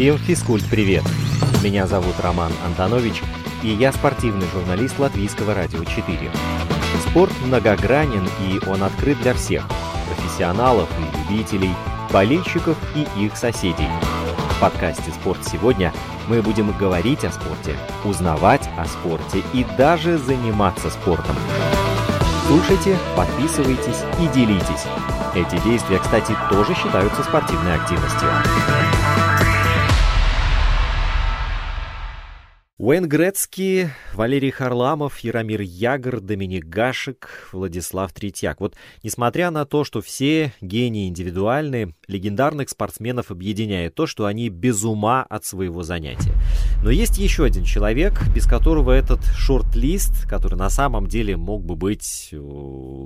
Всем физкульт-привет! Меня зовут Роман Антонович, и я спортивный журналист Латвийского радио 4. Спорт многогранен, и он открыт для всех – профессионалов и любителей, болельщиков и их соседей. В подкасте «Спорт сегодня» мы будем говорить о спорте, узнавать о спорте и даже заниматься спортом. Слушайте, подписывайтесь и делитесь. Эти действия, кстати, тоже считаются спортивной активностью. Уэйн Грецкий, Валерий Харламов, Яромир Ягор, Доминик Гашек, Владислав Третьяк. Вот несмотря на то, что все гении индивидуальные, легендарных спортсменов объединяет то, что они без ума от своего занятия. Но есть еще один человек, без которого этот шорт-лист, который на самом деле мог бы быть э,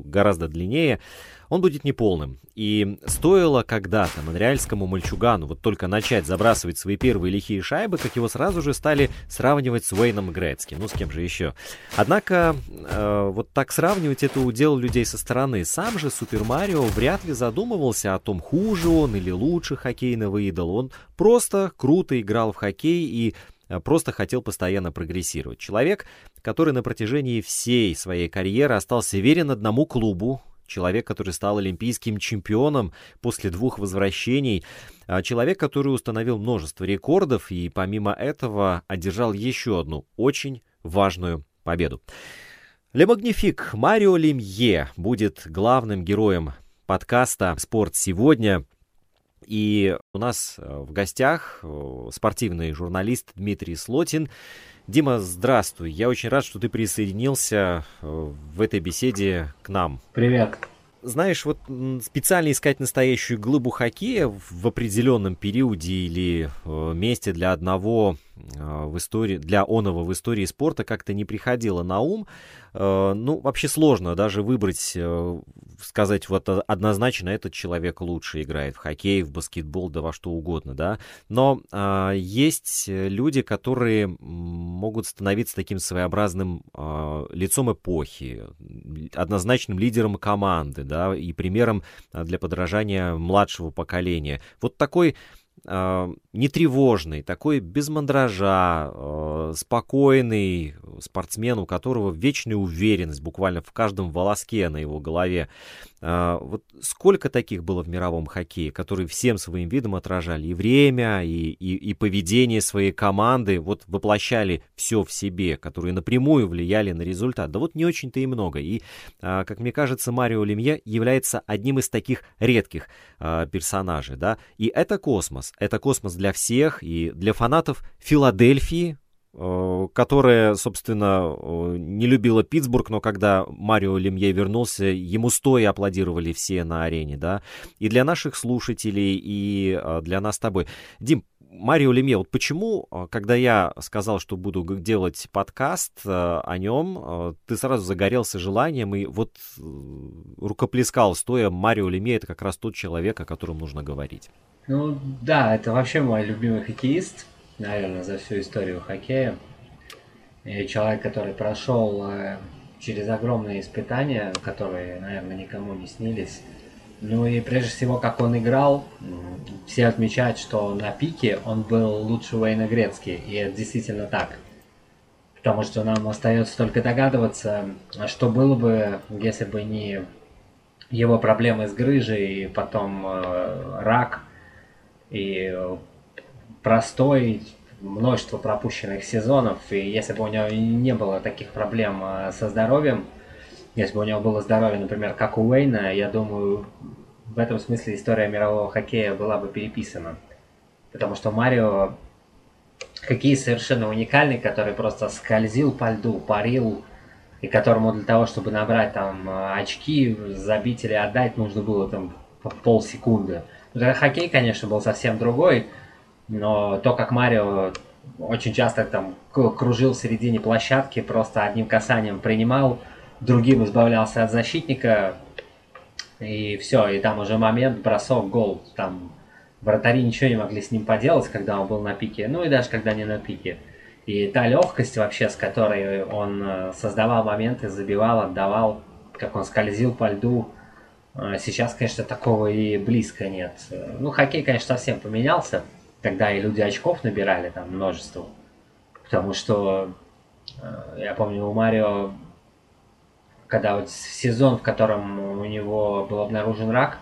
гораздо длиннее, он будет неполным. И стоило когда-то монреальскому мальчугану вот только начать забрасывать свои первые лихие шайбы, как его сразу же стали сравнивать с Уэйном Грецким. Ну, с кем же еще? Однако, э, вот так сравнивать это удел людей со стороны. Сам же Супер Марио вряд ли задумывался о том, хуже он или лучше хоккейного идола. Он просто круто играл в хоккей и э, просто хотел постоянно прогрессировать. Человек, который на протяжении всей своей карьеры остался верен одному клубу, человек, который стал олимпийским чемпионом после двух возвращений, а, человек, который установил множество рекордов и помимо этого одержал еще одну очень важную победу. Ле Магнифик Марио Лемье будет главным героем подкаста «Спорт сегодня». И у нас э, в гостях э, спортивный журналист Дмитрий Слотин. Дима, здравствуй. Я очень рад, что ты присоединился э, в этой беседе к нам. Привет. Знаешь, вот специально искать настоящую глыбу хоккея в определенном периоде или месте для одного в истории, для оного в истории спорта как-то не приходило на ум. Э, ну, вообще сложно даже выбрать, э, сказать вот однозначно этот человек лучше играет в хоккей, в баскетбол, да во что угодно, да. Но а, есть люди, которые могут становиться таким своеобразным а, лицом эпохи, однозначным лидером команды, да, и примером для подражания младшего поколения. Вот такой э, нетревожный, такой без мандража, э, спокойный спортсмен, у которого вечная уверенность буквально в каждом волоске на его голове. Э, вот сколько таких было в мировом хоккее, которые всем своим видом отражали и время, и, и, и поведение своей команды, вот воплощали все в себе, которые напрямую влияли на результат. Да вот не очень-то и много. И, э, как мне кажется, Марио Лемье является одним из таких редких э, персонажей. Да? И это космос. Это космос для всех и для фанатов Филадельфии, которая, собственно, э, не любила Питтсбург, но когда Марио Лемье вернулся, ему стоя аплодировали все на арене, да, и для наших слушателей, и э, для нас с тобой. Дим, Марио Лемье, вот почему, когда я сказал, что буду делать подкаст о нем, ты сразу загорелся желанием и вот рукоплескал стоя, Марио Лемье это как раз тот человек, о котором нужно говорить. Ну да, это вообще мой любимый хоккеист, наверное, за всю историю хоккея. И человек, который прошел э, через огромные испытания, которые, наверное, никому не снились. Ну и прежде всего, как он играл, все отмечают, что на пике он был лучше Уэйна Грецки, и это действительно так. Потому что нам остается только догадываться, что было бы, если бы не его проблемы с грыжей, и потом э, рак – и простой, множество пропущенных сезонов, и если бы у него не было таких проблем э, со здоровьем, если бы у него было здоровье, например, как у Уэйна, я думаю, в этом смысле история мирового хоккея была бы переписана. Потому что Марио хоккеист совершенно уникальный, который просто скользил по льду, парил, и которому для того, чтобы набрать там э, очки, забить или отдать, нужно было там полсекунды. Хоккей, конечно, был совсем другой, но то, как Марио очень часто там кружил в середине площадки, просто одним касанием принимал, другим избавлялся от защитника, и все, и там уже момент, бросок, гол, там вратари ничего не могли с ним поделать, когда он был на пике, ну и даже когда не на пике. И та легкость вообще, с которой он э, создавал моменты, забивал, отдавал, как он скользил по льду, а, сейчас, конечно, такого и близко нет. Ну, хоккей, конечно, совсем поменялся. Тогда и люди очков набирали там множество. Потому что э, я помню у Марио, когда вот сезон, в котором у него был обнаружен рак,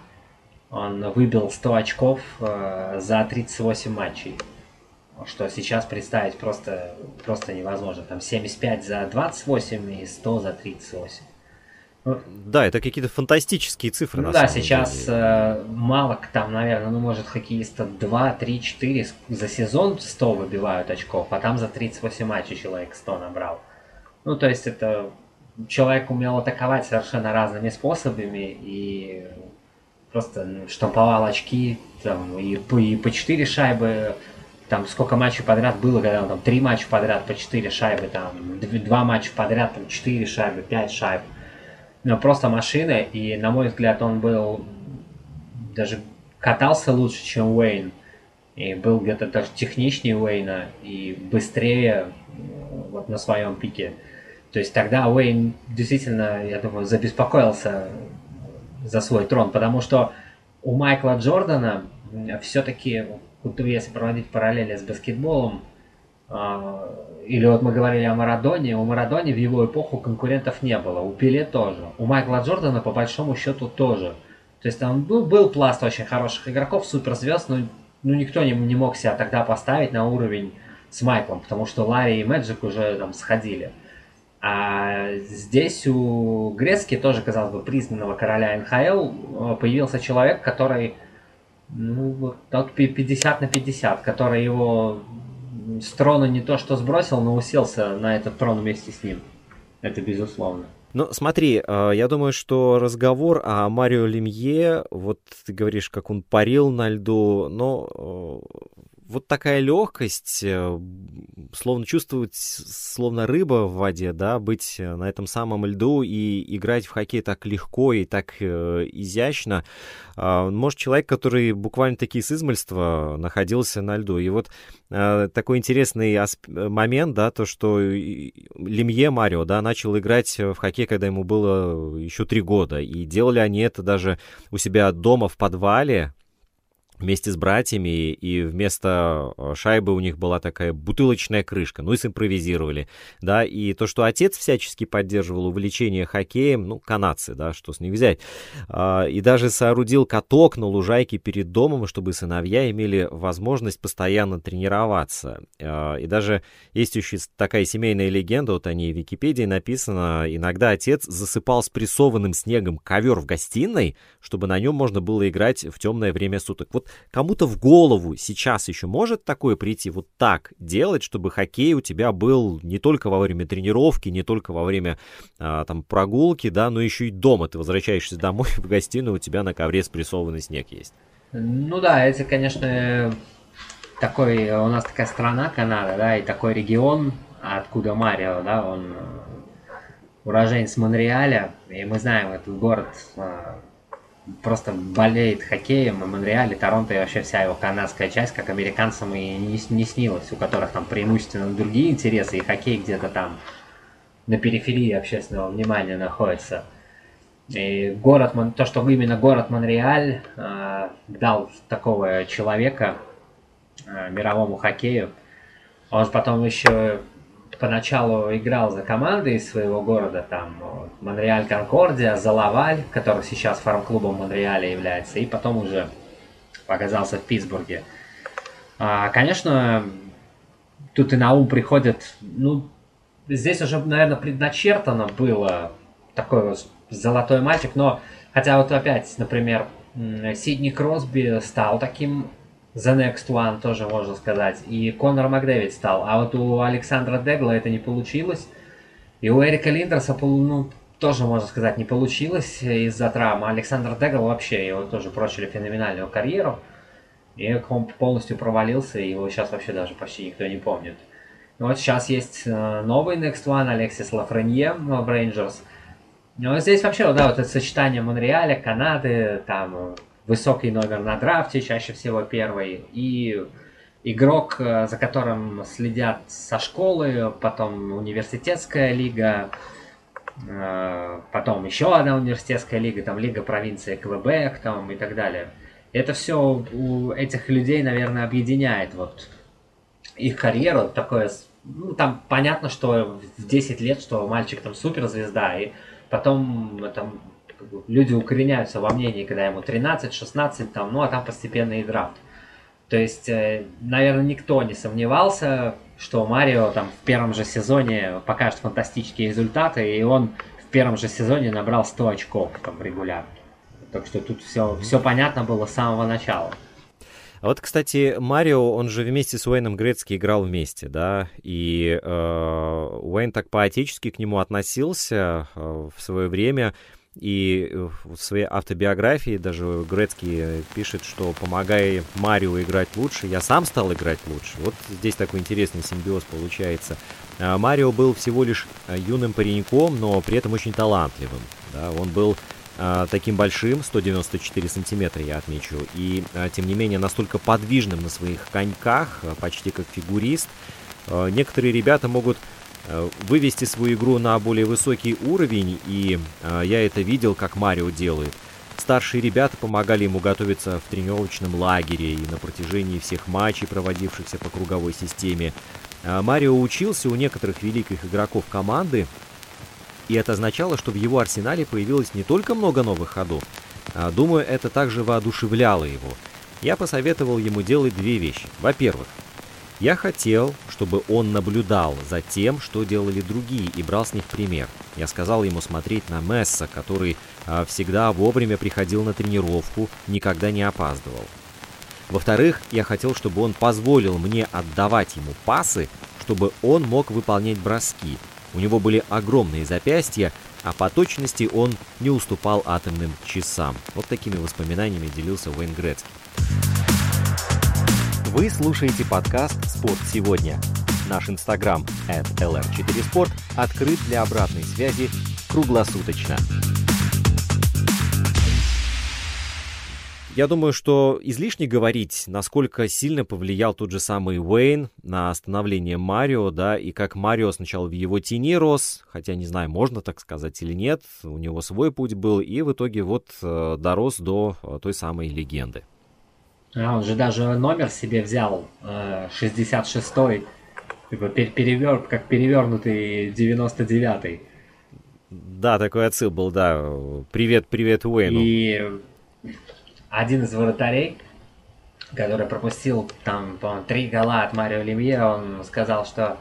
он выбил 100 очков э, за 38 матчей. Что сейчас представить просто, просто невозможно. Там 75 за 28 и 100 за 38. Да, это какие-то фантастические цифры. Ну да, сейчас э, мало там, наверное, ну может хоккеиста 2, 3, 4 за сезон 100 выбивают очков, а там за 38 матчей человек 100 набрал. Ну то есть это человек умел атаковать совершенно разными способами и просто ну, штамповал очки там, и, и по 4 шайбы там сколько матчей подряд было, когда он там 3 матча подряд по 4 шайбы, там 2 матча подряд, там 4 шайбы, 5 шайб просто машина, и, на мой взгляд, он был даже катался лучше, чем Уэйн. И был где-то даже техничнее Уэйна и быстрее вот на своем пике. То есть тогда Уэйн действительно, я думаю, забеспокоился за свой трон, потому что у Майкла Джордана все-таки, если проводить параллели с баскетболом, а, или вот мы говорили о Марадоне, у Марадоне в его эпоху конкурентов не было, у Пеле тоже, у Майкла Джордана по большому счету тоже. То есть там был, был пласт очень хороших игроков, суперзвезд, но ну, никто не, не мог себя тогда поставить на уровень с Майклом, потому что Ларри и Мэджик уже там сходили. А здесь у Грецки, тоже, казалось бы, признанного короля НХЛ, появился человек, который, ну, вот 50 на 50, который его с трона не то что сбросил, но уселся на этот трон вместе с ним. Это безусловно. Ну, смотри, э, я думаю, что разговор о Марио Лемье, вот ты говоришь, как он парил на льду, но э, вот такая легкость, э, словно чувствовать, словно рыба в воде, да, быть на этом самом льду и играть в хоккей так легко и так э, изящно. Э, может, человек, который буквально таки с измальства находился на льду. И вот э, такой интересный момент, да, то, что Лемье Марио, да, начал играть в хоккей, когда ему было еще три года. И делали они это даже у себя дома в подвале, вместе с братьями, и вместо э, шайбы у них была такая бутылочная крышка, ну и симпровизировали, да, и то, что отец всячески поддерживал увлечение хоккеем, ну, канадцы, да, что с них взять, а, и даже соорудил каток на лужайке перед домом, чтобы сыновья имели возможность постоянно тренироваться, а, и даже есть еще такая семейная легенда, вот о ней в Википедии написано, иногда отец засыпал спрессованным снегом ковер в гостиной, чтобы на нем можно было играть в темное время суток. Вот кому-то в голову сейчас еще может такое прийти, вот так делать, чтобы хоккей у тебя был не только во время тренировки, не только во время а, там прогулки, да, но еще и дома. Ты возвращаешься домой в гостиную, у тебя на ковре спрессованный снег есть. Ну да, это, конечно, такой, у нас такая страна Канада, да, и такой регион, откуда Марио, да, он уроженец Монреаля, и мы знаем этот город а, просто болеет хоккеем, и Монреаль, Торонто, и вообще вся его канадская часть, как американцам и не, не снилось, у которых там преимущественно другие интересы, и хоккей где-то там на периферии общественного внимания находится. И город, то, что именно город Монреаль э, дал такого человека э, мировому хоккею, он потом еще поначалу играл за команды из своего города, там Монреаль Конкордия, Залаваль, который сейчас фарм-клубом Монреаля является, и потом уже оказался в Питтсбурге. А, конечно, тут и на ум приходит, ну, здесь уже, наверное, предначертано было такой вот золотой мальчик, но хотя вот опять, например, Сидни Кросби стал таким The Next One тоже можно сказать. И Конор Макдэвид стал. А вот у Александра Дегла это не получилось. И у Эрика Линдерса, ну, тоже, можно сказать, не получилось из-за травмы. Александр Дегл вообще, его тоже прочили феноменальную карьеру. И он полностью провалился, и его сейчас вообще даже почти никто не помнит. И вот сейчас есть э, новый Next One, Алексис Лафренье в Rangers. Но здесь вообще, да, вот это сочетание Монреаля, Канады, там высокий номер на драфте, чаще всего первый, и игрок, э, за которым следят со школы, потом университетская лига, э, потом еще одна университетская лига, там лига провинции Квебек там, и так далее. Это все у этих людей, наверное, объединяет вот их карьеру. Такое, ну, там понятно, что в 10 лет, что мальчик там суперзвезда, и потом там люди укореняются во мнении, когда ему 13, 16, там, ну а там постепенно и драфт. То есть, э, наверное, никто не сомневался, что Марио там в первом же сезоне покажет фантастические результаты, и он в первом же сезоне набрал 100 очков там регулярно. Так что тут все, все понятно было с самого начала. А вот, кстати, Марио, он же вместе с Уэйном Грецки играл вместе, да, и э, Уэйн так по-отечески к нему относился э, в свое время, и э, в своей автобиографии даже Грецкий пишет, что помогая Марио играть лучше, я сам стал играть лучше. Вот здесь такой интересный симбиоз получается. А Марио был всего лишь э, юным пареньком, но при этом очень талантливым. Да? Он был таким большим, 194 сантиметра я отмечу, и тем не менее настолько подвижным на своих коньках, почти как фигурист. Некоторые ребята могут Э, вывести свою игру на более высокий уровень, и э, я это видел, как Марио делает. Старшие ребята помогали ему готовиться в тренировочном лагере и на протяжении всех матчей, проводившихся по круговой системе. Э, Марио учился у некоторых великих игроков команды, и это означало, что в его арсенале появилось не только много новых ходов, думаю, это также воодушевляло его. Я посоветовал ему делать две вещи. Во-первых, я хотел, чтобы он наблюдал за тем, что делали другие, и брал с них пример. Я сказал ему смотреть на Месса, который а, всегда вовремя приходил на тренировку, никогда не опаздывал. Во-вторых, я хотел, чтобы он позволил мне отдавать ему пасы, чтобы он мог выполнять броски. У него были огромные запястья, а по точности он не уступал атомным часам. Вот такими воспоминаниями делился Уэйн Грецкий. Вы слушаете подкаст «Спорт сегодня». Наш инстаграм at lr4sport открыт для обратной связи круглосуточно. Я думаю, что излишне говорить, насколько сильно повлиял тот же самый Уэйн на становление Марио, да, и как Марио сначала в его тени рос, хотя не знаю, можно так сказать или нет, у него свой путь был, и в итоге вот э, дорос до э, той самой легенды. А, он же даже номер себе взял, 66-й, типа перевер, как перевернутый 99-й. Да, такой отсыл был, да. Привет, привет Уэйну. И один из вратарей, который пропустил там, по-моему, три гола от Марио Лемье, он сказал, что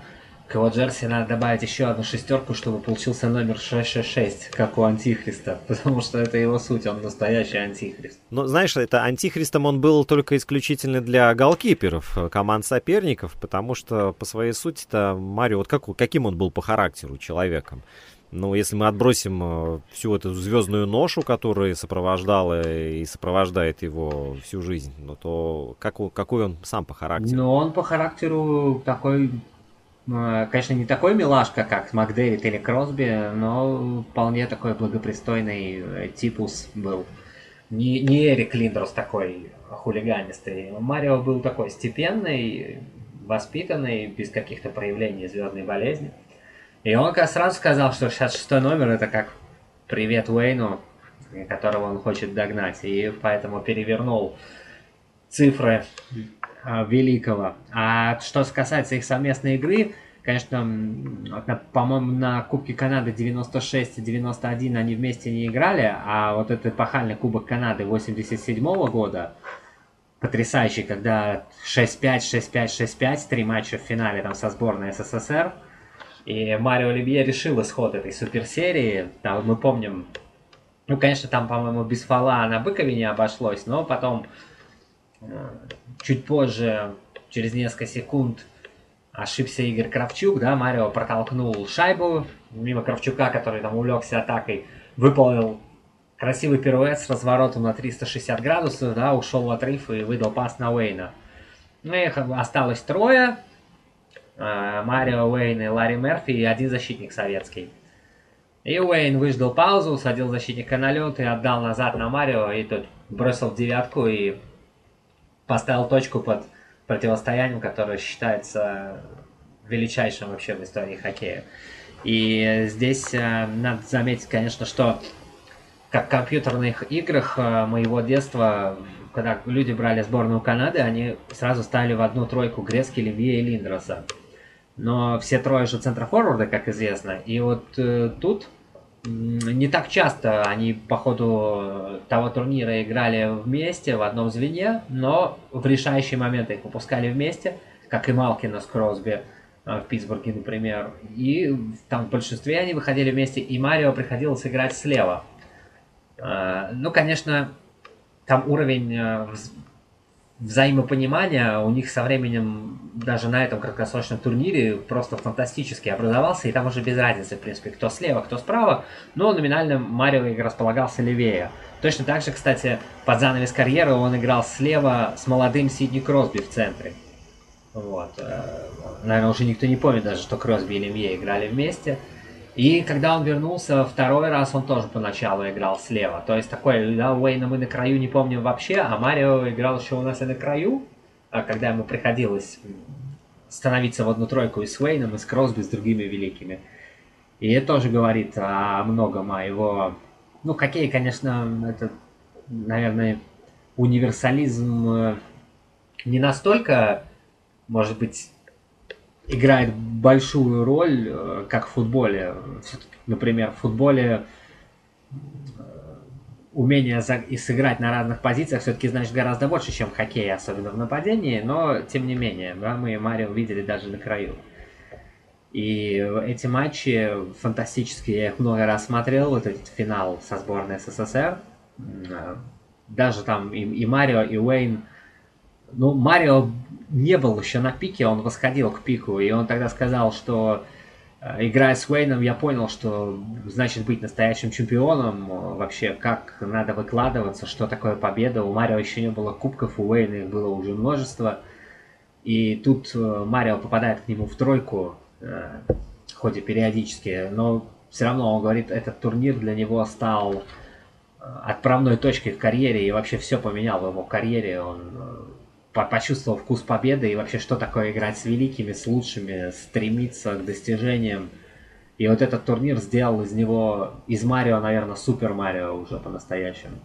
к его джерси надо добавить еще одну шестерку, чтобы получился номер 666, как у Антихриста. Потому что это его суть, он настоящий Антихрист. Ну, знаешь, это Антихристом он был только исключительно для голкиперов, э, команд соперников, потому что по своей сути-то Марио, вот как, каким он был по характеру человеком? Ну, если мы отбросим э, всю эту звездную ношу, которая сопровождала и сопровождает его всю жизнь, ну, то как, какой он сам по характеру? Ну, он по характеру такой конечно, не такой милашка, как Макдэвид или Кросби, но вполне такой благопристойный типус был. Не, не Эрик Линдрос такой хулиганистый. Марио был такой степенный, воспитанный, без каких-то проявлений звездной болезни. И он как сразу сказал, что 66 номер это как привет Уэйну, которого он хочет догнать. И поэтому перевернул цифры а, великого. А что касается их совместной игры, конечно, по-моему, на Кубке Канады 96 и 91 они вместе не играли, а вот этот эпохальный Кубок Канады 87 года, потрясающий, когда 6-5, 6-5, 6-5, три матча в финале там со сборной СССР, и Марио Оливье решил исход этой суперсерии. Там мы помним, ну, конечно, там, по-моему, без фола на Быкове не обошлось, но потом чуть позже, через несколько секунд, ошибся Игорь Кравчук, да, Марио протолкнул шайбу мимо Кравчука, который там увлекся атакой, выполнил красивый пируэт с разворотом на 360 градусов, да, ушел в отрыв и выдал пас на Уэйна. Ну, их осталось трое. Э, Марио, Уэйн и Ларри Мерфи и один защитник советский. И Уэйн выждал паузу, садил защитника на лед и отдал назад на Марио, и тот бросил девятку и поставил точку под противостоянием, которое считается величайшим вообще в истории хоккея. И здесь э, надо заметить, конечно, что как в компьютерных играх э, моего детства когда люди брали сборную Канады, они сразу ставили в одну тройку Грески, Левье и Линдроса. Но все трое же центрофорварда, как известно. И вот э, тут не так часто они по ходу того турнира играли вместе в одном звене, но в решающие моменты их выпускали вместе, как и Малкина с Кросби э, в Питтсбурге, например. И там в большинстве они выходили вместе, и Марио приходилось играть слева. Э, ну, конечно, там уровень взаимопонимания у них со временем даже на этом краткосрочном турнире просто фантастически образовался, и там уже без разницы, в принципе, кто слева, кто справа, но номинально Марио располагался левее. Точно так же, кстати, под занавес карьеры он играл слева с молодым Сидни Кросби в центре. Вот. Э, наверное, уже никто не помнит даже, что Кросби и Лемье играли вместе. И когда он вернулся второй раз, он тоже поначалу играл слева. То есть такой, да, Уэйна мы на краю не помним вообще, а Марио играл еще у нас и на краю, а когда ему приходилось становиться в одну тройку и с Уэйном, и с Кросби, с другими великими. И это тоже говорит о многом, о его... Ну, хоккей, конечно, это, наверное, универсализм э, не настолько, может быть, играет большую роль, э, как в футболе. Например, в футболе э, умение и сыграть на разных позициях все-таки значит гораздо больше, чем в хоккее, особенно в нападении, но тем не менее, да, мы Марио видели даже на краю. И эти матчи фантастические, я их много раз смотрел, вот этот финал со сборной СССР, э, даже там и, и Марио, и Уэйн, ну, Марио не был еще на пике, он восходил к пику, и он тогда сказал, что э, играя с Уэйном, я понял, что значит быть настоящим чемпионом, э, вообще как надо выкладываться, что такое победа. У Марио еще не было кубков, у Уэйна их было уже множество. И тут э, Марио попадает к нему в тройку, в ходе периодически, но все равно он говорит, этот турнир для него стал отправной точкой в карьере и вообще все поменял в его карьере. Он почувствовал вкус победы и вообще, что такое играть с великими, с лучшими, стремиться к достижениям. И вот этот турнир сделал из него, из Марио, наверное, Супер Марио уже по-настоящему.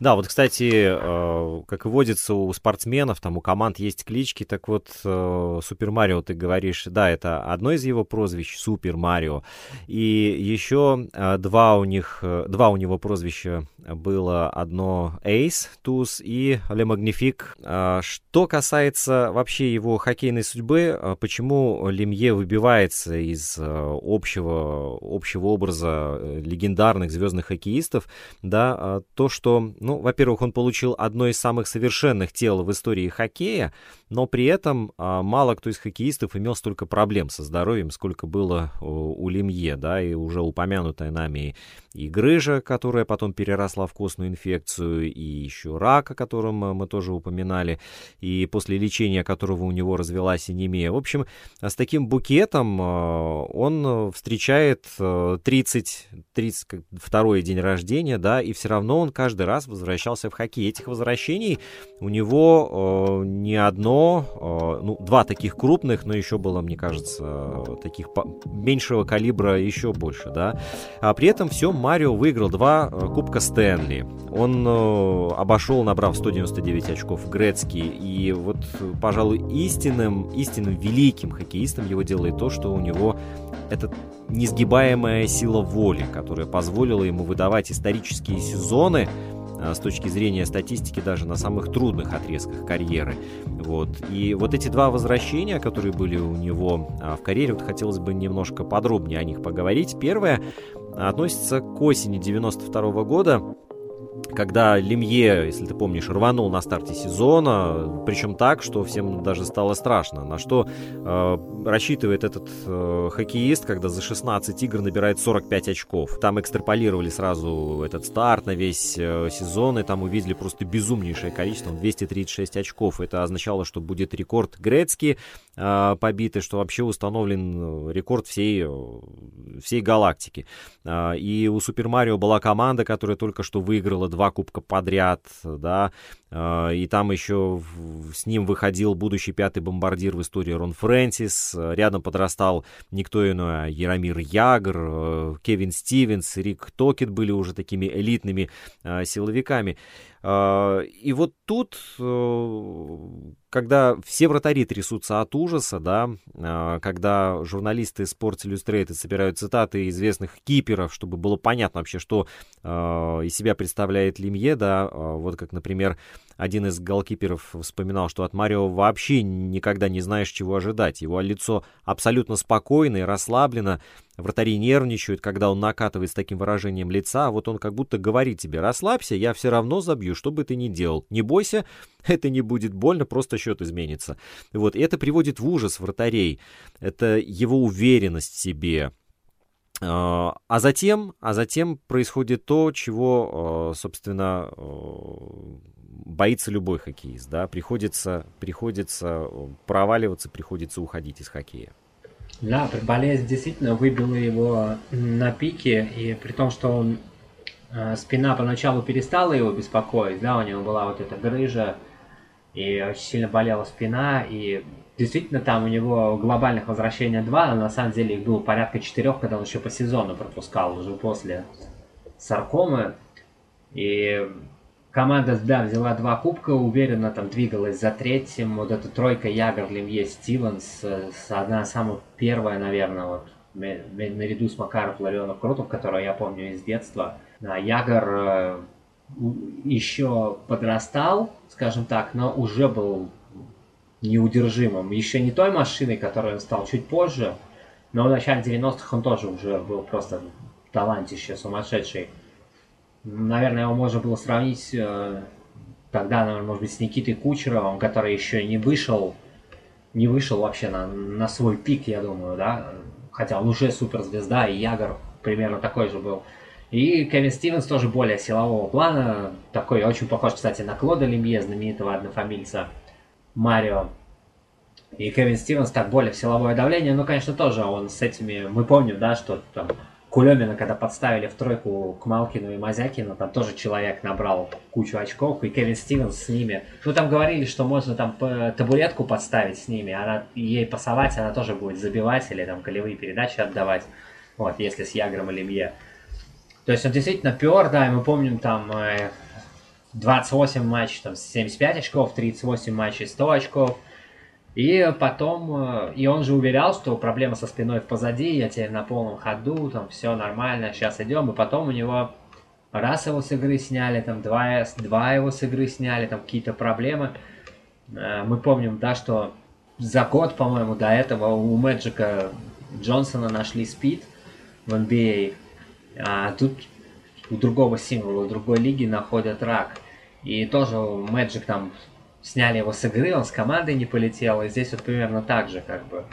Да, вот, кстати, э, как и водится у спортсменов, там у команд есть клички, так вот, э, Супер Марио, ты говоришь, да, это одно из его прозвищ, Супер Марио, и еще э, два у них, два у него прозвища было, одно Эйс, Туз и Ле Магнифик. Что касается вообще его хоккейной судьбы, почему Лемье выбивается из общего, общего образа легендарных звездных хоккеистов, да, то, что, ну, во-первых, он получил одно из самых совершенных тел в истории хоккея, но при этом а, мало кто из хоккеистов имел столько проблем со здоровьем, сколько было у, Лемье, да, и уже упомянутая нами и грыжа, которая потом переросла в костную инфекцию, и еще рак, о котором мы тоже упоминали, и после лечения которого у него развелась анемия. В общем, с таким букетом а, он встречает 30, 32 день рождения, да, и все равно он каждый раз возвращался в хоккей. Этих возвращений у него не одно, ну, два таких крупных, но еще было, мне кажется, таких меньшего калибра еще больше, да. А при этом все Марио выиграл два э, Кубка Стэнли. Он э, обошел, набрав 199 очков Грецки. И вот, пожалуй, истинным, истинным великим хоккеистом его делает то, что у него эта несгибаемая сила воли, которая позволила ему выдавать исторические сезоны э, с точки зрения статистики даже на самых трудных отрезках карьеры. Вот. И вот эти два возвращения, которые были у него в карьере, вот хотелось бы немножко подробнее о них поговорить. Первое относится к осени 92 года когда Лемье, если ты помнишь, рванул на старте сезона, причем так, что всем даже стало страшно. На что э, рассчитывает этот э, хоккеист, когда за 16 игр набирает 45 очков. Там экстраполировали сразу этот старт на весь э, сезон, и там увидели просто безумнейшее количество, 236 очков. Это означало, что будет рекорд Грецки э, побитый, что вообще установлен рекорд всей, э, всей галактики. Э, и у Супер Марио была команда, которая только что выиграла два кубка подряд, да, а, и там еще с ним выходил будущий пятый бомбардир в истории Рон Фрэнсис. Рядом подрастал никто иной, а Яромир Ягр, э, Кевин Стивенс, Рик Токет были уже такими элитными а, силовиками. А, и вот тут, э, когда все вратари трясутся от ужаса, да, когда журналисты Sports Illustrated собирают цитаты известных киперов, чтобы было понятно вообще, что из себя представляет Лимье, да, вот как, например, один из голкиперов вспоминал, что от Марио вообще никогда не знаешь, чего ожидать. Его лицо абсолютно спокойно и расслаблено. Вратари нервничают, когда он накатывает с таким выражением лица. А вот он как будто говорит тебе, расслабься, я все равно забью, что бы ты ни делал. Не бойся, это не будет больно, просто счет изменится. Вот, и это приводит в ужас вратарей. Это его уверенность в себе, а, а затем, а затем происходит то, чего, а, собственно, боится любой хоккеист, да, приходится, приходится проваливаться, приходится уходить из хоккея. Да, болезнь действительно выбила его на пике, и при том, что он э, спина поначалу перестала его беспокоить, да, у него была вот эта грыжа, и очень сильно болела спина, и действительно там у него глобальных возвращений два, но на самом деле их было порядка четырех, когда он еще по сезону пропускал, уже после саркомы, и Команда, да, взяла два кубка, уверенно там двигалась за третьим. Вот эта тройка Ягор, Лемье, Стивенс, одна самая первая, наверное, вот наряду с Макаров, Ларионов, Крутов, которую я помню из детства. Да, Ягор э, еще подрастал, скажем так, но уже был неудержимым. Еще не той машиной, которой он стал чуть позже, но в начале 90-х он тоже уже был просто талантище сумасшедший. Наверное, его можно было сравнить э, тогда, наверное, может быть, с Никитой Кучеровым, который еще не вышел, не вышел вообще на, на свой пик, я думаю, да, хотя он уже суперзвезда, и Ягор примерно такой же был. И Кевин Стивенс тоже более силового плана, такой очень похож, кстати, на Клода Лемье, знаменитого однофамильца Марио. И Кевин Стивенс так более в силовое давление, но, конечно, тоже он с этими, мы помним, да, что там Кулемина, когда подставили в тройку к Малкину и Мазякину, там тоже человек набрал кучу очков, и Кевин Стивенс с ними. Ну, там говорили, что можно там табуретку подставить с ними, она ей пасовать, она тоже будет забивать или там голевые передачи отдавать, вот, если с Ягром или Мье. То есть он действительно пер, да, и мы помним там 28 э, матчей, там 75 очков, 38 матчей, 100 очков. И потом, э, и он же уверял, что проблема со спиной позади, я теперь на полном ходу, там все нормально, сейчас идем. И потом у него раз его с игры сняли, там два, два его с игры сняли, там какие-то проблемы. Э, мы помним, да, что за год, по-моему, до этого у Мэджика Джонсона нашли спид в NBA, а тут у другого символа, у другой лиги находят рак. И тоже Мэджик там сняли его с игры, он с командой не полетел, и здесь вот примерно так же, как бы,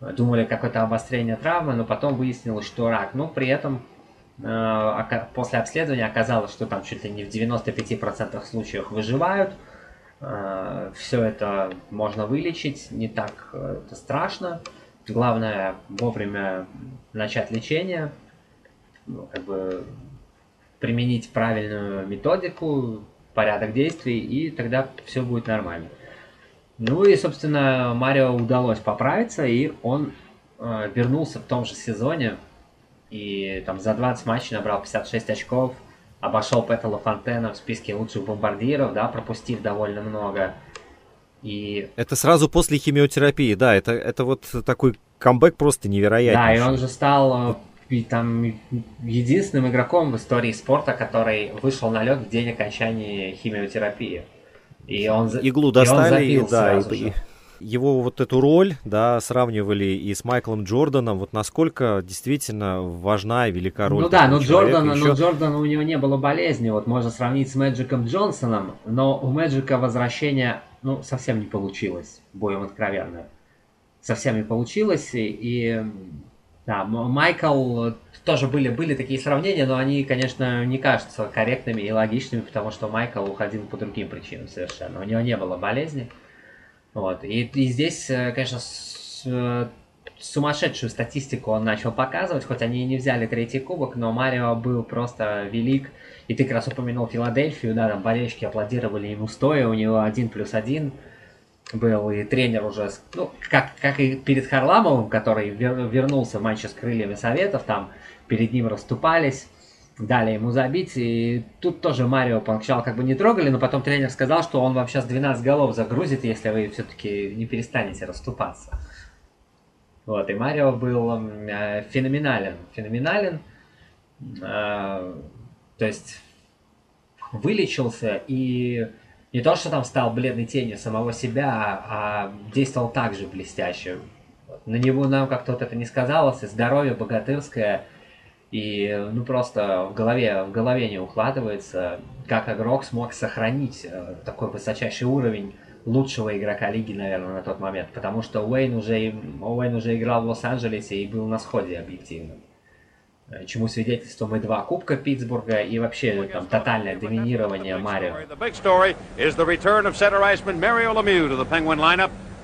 думали какое-то обострение травмы, но потом выяснилось, что рак. Но при этом э, после обследования оказалось, что там чуть ли не в 95% случаев выживают, э, все это можно вылечить, не так э, это страшно. Главное вовремя начать лечение, ну, как бы применить правильную методику, порядок действий, и тогда все будет нормально. Ну и, собственно, Марио удалось поправиться, и он э, вернулся в том же сезоне, и там за 20 матчей набрал 56 очков, обошел Петела Фонтена в списке лучших бомбардиров, да, пропустив довольно много. И... Это сразу после химиотерапии, да, это, это вот такой камбэк просто невероятный. Да, и он же стал э, и там единственным игроком в истории спорта, который вышел на лед в день окончания химиотерапии. И он иглу достали, и он да, и, его вот эту роль, да, сравнивали и с Майклом Джорданом, вот насколько действительно важна и велика роль. Ну да, но Джордана, еще... но Джордана у него не было болезни, вот можно сравнить с Мэджиком Джонсоном, но у Мэджика возвращение, ну, совсем не получилось, боем откровенно. Совсем не получилось, и, и да, Майкл, тоже были, были такие сравнения, но они, конечно, не кажутся корректными и логичными, потому что Майкл уходил по другим причинам совершенно. У него не было болезни. Вот. И, и здесь, э, конечно, с, э, сумасшедшую статистику он начал показывать, хоть они и не взяли третий кубок, но Марио был просто велик. И ты как раз упомянул Филадельфию, да, там болельщики аплодировали ему стоя, у него один плюс один был, и тренер уже, ну, как, как и перед Харламовым, который вер, вернулся в матче с крыльями Советов, там перед ним расступались, дали ему забить, и тут тоже Марио поначалу как бы не трогали, но потом тренер сказал, что он вам сейчас 12 голов загрузит, если вы все-таки не перестанете расступаться. Вот, и Марио был э, феноменален, феноменален, э, то есть вылечился и не то, что там стал бледной тенью самого себя, а действовал так же блестяще. На него нам как-то вот это не сказалось, и здоровье богатырское, и ну просто в голове, в голове не укладывается, как игрок смог сохранить э, такой высочайший уровень лучшего игрока лиги, наверное, на тот момент, потому что Уэйн уже, Уэйн уже играл в Лос-Анджелесе и был на сходе объективно. Э, чему свидетельством и два кубка Питтсбурга и вообще там тотальное доминирование Марио.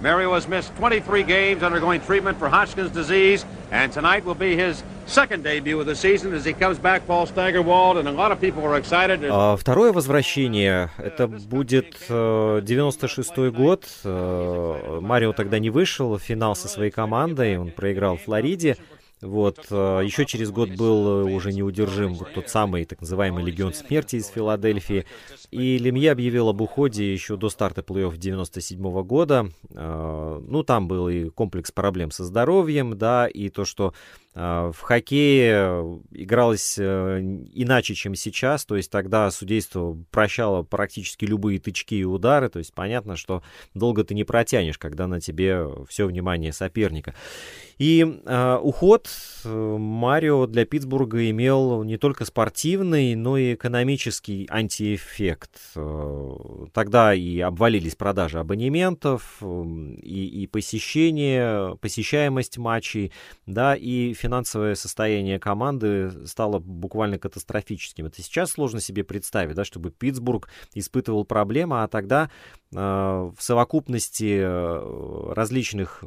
Mario has missed 23 games undergoing treatment for Hodgkin's disease, and tonight will be his second debut of the season as he comes back, Paul Staggerwald, and a lot of people are excited. А второе возвращение, это будет 96-й э, год. Э, Марио тогда не вышел в финал со своей командой, он проиграл в Флориде. Вот, э, еще через год был э, уже неудержим вот тот самый так называемый Легион Смерти из Филадельфии. И Лемье объявил об уходе еще до старта плей-офф 97 года. Э, ну, там был и комплекс проблем со здоровьем, да, и то, что в хоккее игралось иначе, чем сейчас, то есть тогда судейство прощало практически любые тычки и удары, то есть понятно, что долго ты не протянешь, когда на тебе все внимание соперника. И э, уход э, Марио для Питтсбурга имел не только спортивный, но и экономический антиэффект. Э, тогда и обвалились продажи абонементов, э, и, и посещение, посещаемость матчей, да, и финансовое состояние команды стало буквально катастрофическим. Это сейчас сложно себе представить, да, чтобы Питтсбург испытывал проблемы, а тогда э, в совокупности э, различных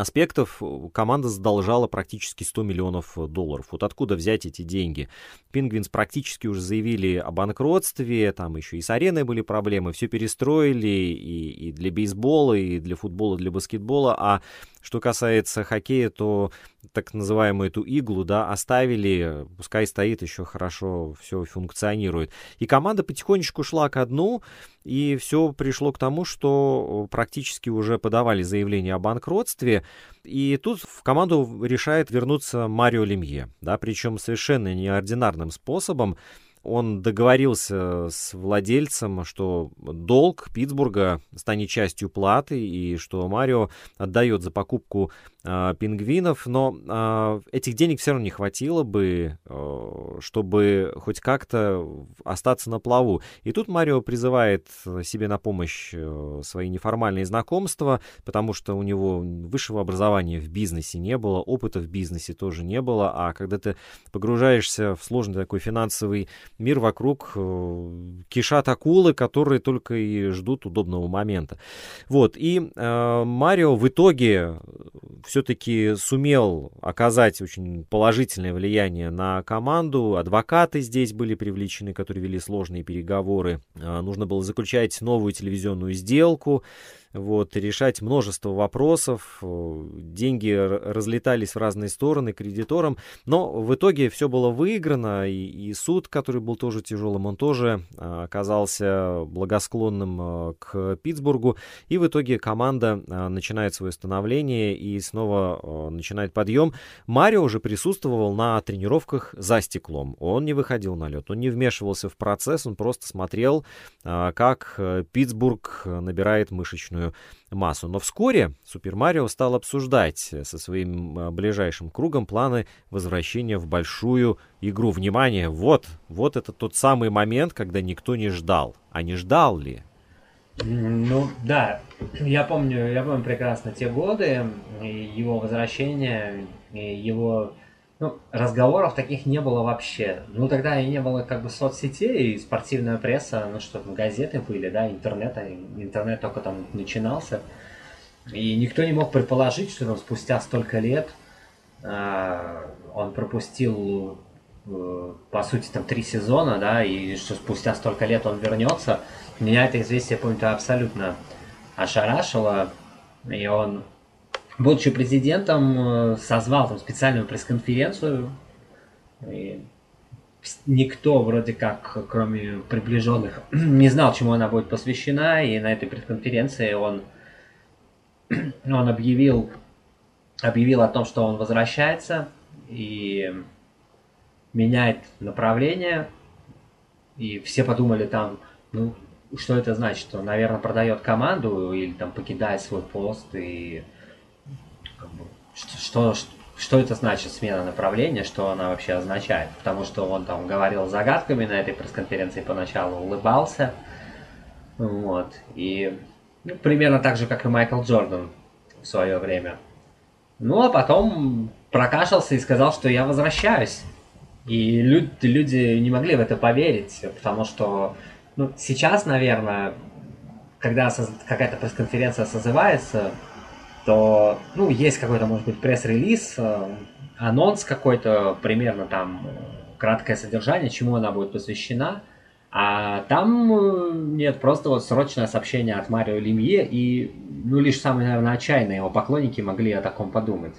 аспектов команда задолжала практически 100 миллионов долларов. Вот откуда взять эти деньги? Пингвинс практически уже заявили о банкротстве, там еще и с ареной были проблемы, все перестроили и, и для бейсбола, и для футбола, для баскетбола, а что касается хоккея, то так называемую эту иглу, да, оставили, пускай стоит еще хорошо, все функционирует. И команда потихонечку шла ко дну, и все пришло к тому, что практически уже подавали заявление о банкротстве, и тут в команду решает вернуться Марио Лемье, да, причем совершенно неординарным способом он договорился с владельцем, что долг Питтсбурга станет частью платы и что Марио отдает за покупку э, пингвинов, но э, этих денег все равно не хватило бы, э, чтобы хоть как-то остаться на плаву. И тут Марио призывает себе на помощь э, свои неформальные знакомства, потому что у него высшего образования в бизнесе не было, опыта в бизнесе тоже не было, а когда ты погружаешься в сложный такой финансовый мир вокруг э, кишат акулы, которые только и ждут удобного момента. Вот, и э, Марио в итоге все-таки сумел оказать очень положительное влияние на команду. Адвокаты здесь были привлечены, которые вели сложные переговоры. Э, нужно было заключать новую телевизионную сделку вот, решать множество вопросов, деньги разлетались в разные стороны кредиторам, но в итоге все было выиграно, и, и суд, который был тоже тяжелым, он тоже а, оказался благосклонным а, к Питтсбургу, и в итоге команда а, начинает свое становление и снова начинает подъем. Марио уже присутствовал на тренировках за стеклом, он не выходил на лед, он не вмешивался в процесс, он просто смотрел, как э, Питтсбург набирает мышечную критическую массу. Но вскоре Супер Марио стал обсуждать со своим а, ближайшим кругом планы возвращения в большую игру. Внимание, вот, вот это тот самый момент, когда никто не ждал. А не ждал ли? Ну, да, я помню, я помню прекрасно те годы, его возвращение, его ну, разговоров таких не было вообще. Ну, тогда и не было как бы соцсетей, и спортивная пресса, ну что, газеты были, да, интернета, интернет только там начинался. И никто не мог предположить, что там спустя столько лет э, он пропустил, э, по сути, там три сезона, да, и что спустя столько лет он вернется. Меня это известие, помню, абсолютно ошарашило. И он, будучи президентом, э, созвал там специальную пресс-конференцию. И никто вроде как, кроме приближенных, не знал, чему она будет посвящена. И на этой пресс-конференции он он объявил, объявил о том, что он возвращается и меняет направление. И все подумали там, ну, что это значит? Что, наверное, продает команду или там покидает свой пост и что, что, что это значит смена направления, что она вообще означает? Потому что он там говорил загадками на этой пресс-конференции поначалу, улыбался, вот, и ну, примерно так же, как и Майкл Джордан в свое время. Ну, а потом прокашлялся и сказал, что я возвращаюсь. И люди, люди не могли в это поверить, потому что ну, сейчас, наверное, когда какая-то пресс-конференция созывается, то, ну, есть какой-то, может быть, пресс-релиз, э, анонс какой-то, примерно там краткое содержание, чему она будет посвящена – а там э, нет, просто вот срочное сообщение от Марио Лемье, и ну лишь самые, наверное, отчаянные его поклонники могли о таком подумать.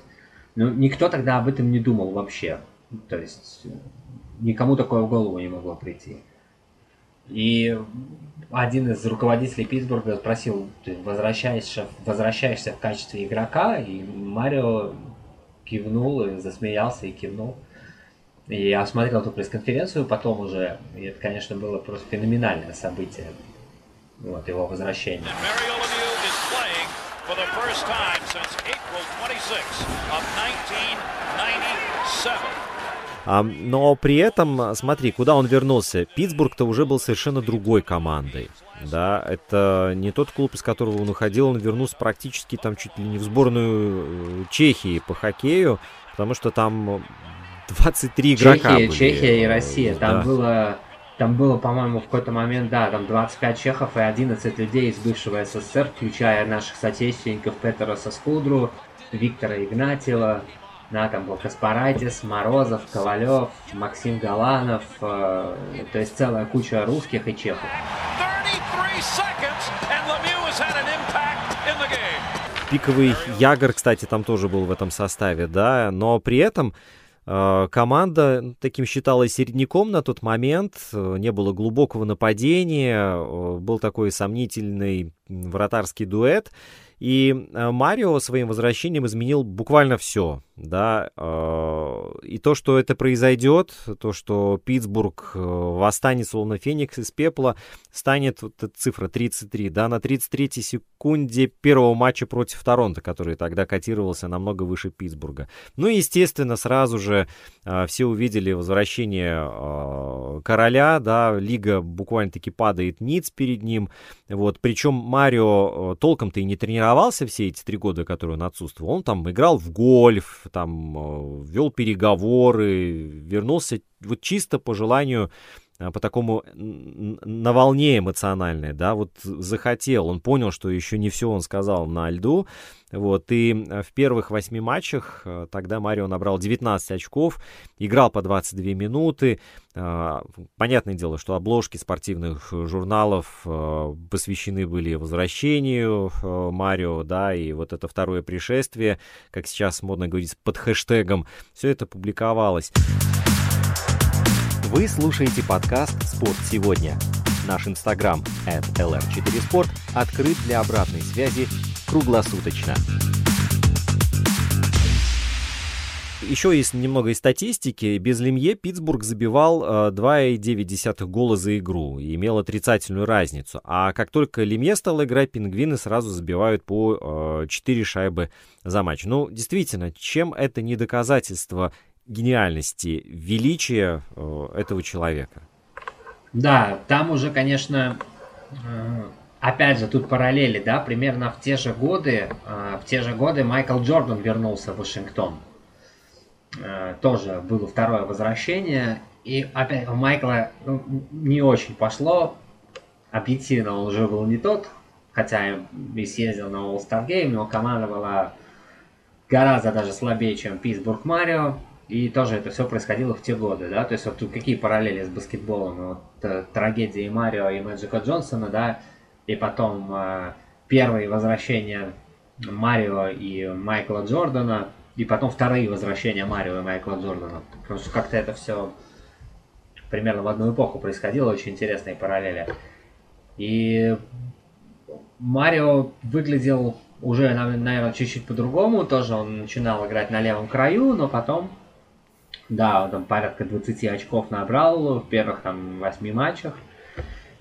Ну, никто тогда об этом не думал вообще. То есть никому такое в голову не могло прийти. И один из руководителей Питтсбурга спросил, ты возвращаешься, возвращаешься в качестве игрока? И Марио кивнул, и засмеялся и кивнул. И я смотрел эту пресс-конференцию потом уже, и это, конечно, было просто феноменальное событие, вот его возвращение. А, но при этом, смотри, куда он вернулся? Питтсбург-то уже был совершенно другой командой. Да, это не тот клуб, из которого он уходил, он вернулся практически там чуть ли не в сборную э, Чехии по хоккею, потому что там 23 игрока Чехия, были. Чехия и Россия. Там да. было, там было, по-моему, в какой-то момент, да, там 25 чехов и 11 людей из бывшего СССР, включая наших соотечественников Петера Соскудру, Виктора Игнатьева, да, там был Каспарайтис, Морозов, Ковалев, Максим Галанов, э, то есть целая куча русских и чехов. Пиковый Ягор, кстати, там тоже был в этом составе, да, но при этом Э, команда таким считалась середняком на тот момент, э, не было глубокого нападения, э, был такой сомнительный вратарский дуэт. И Марио своим возвращением изменил буквально все да, э, и то, что это произойдет, то, что Питтсбург э, восстанет словно феникс из пепла, станет вот эта цифра 33, да, на 33 секунде первого матча против Торонто, который тогда котировался намного выше Питтсбурга. Ну и, естественно, сразу же э, все увидели возвращение короля, да, лига буквально-таки падает ниц перед ним, вот, причем Марио толком-то и не тренировался все эти три года, которые он отсутствовал, он там играл в гольф, там э, вел переговоры, вернулся вот чисто по желанию э, по такому на волне эмоциональной, да, вот захотел, он понял, что еще не все он сказал на льду, вот, и э, в первых восьми матчах тогда Марио набрал 19 очков, играл по 22 минуты, понятное дело, что обложки спортивных журналов посвящены были возвращению Марио, да, и вот это второе пришествие, как сейчас модно говорить, под хэштегом, все это публиковалось. Вы слушаете подкаст «Спорт сегодня». Наш инстаграм at lr4sport открыт для обратной связи круглосуточно. Еще есть немного из статистики. Без Лемье Питтсбург забивал 2,9 э, гола за игру и имел отрицательную разницу. А как только Лемье стал играть, пингвины сразу забивают по 4 э, шайбы за матч. Ну, действительно, чем это не доказательство гениальности, величия э, этого человека. Да, там уже, конечно, опять же, тут параллели, да, примерно в те же годы, э, в те же годы Майкл Джордан вернулся в Вашингтон. Тоже было второе возвращение. И опять у Майкла ну, не очень пошло. Объективно он уже был не тот, хотя и съездил на All-Star Game, но команда была гораздо даже слабее, чем Питтсбург Марио. И тоже это все происходило в те годы, да, то есть вот тут какие параллели с баскетболом, вот э, трагедии Марио и Мэджика Джонсона, да, и потом э, первые возвращения Марио и Майкла Джордана, и потом вторые возвращения Марио и Майкла Джордана. Потому что как-то это все примерно в одну эпоху происходило, очень интересные параллели. И Марио выглядел уже, наверное, чуть-чуть по-другому. Тоже он начинал играть на левом краю, но потом, да, он там порядка 20 очков набрал в первых там 8 матчах.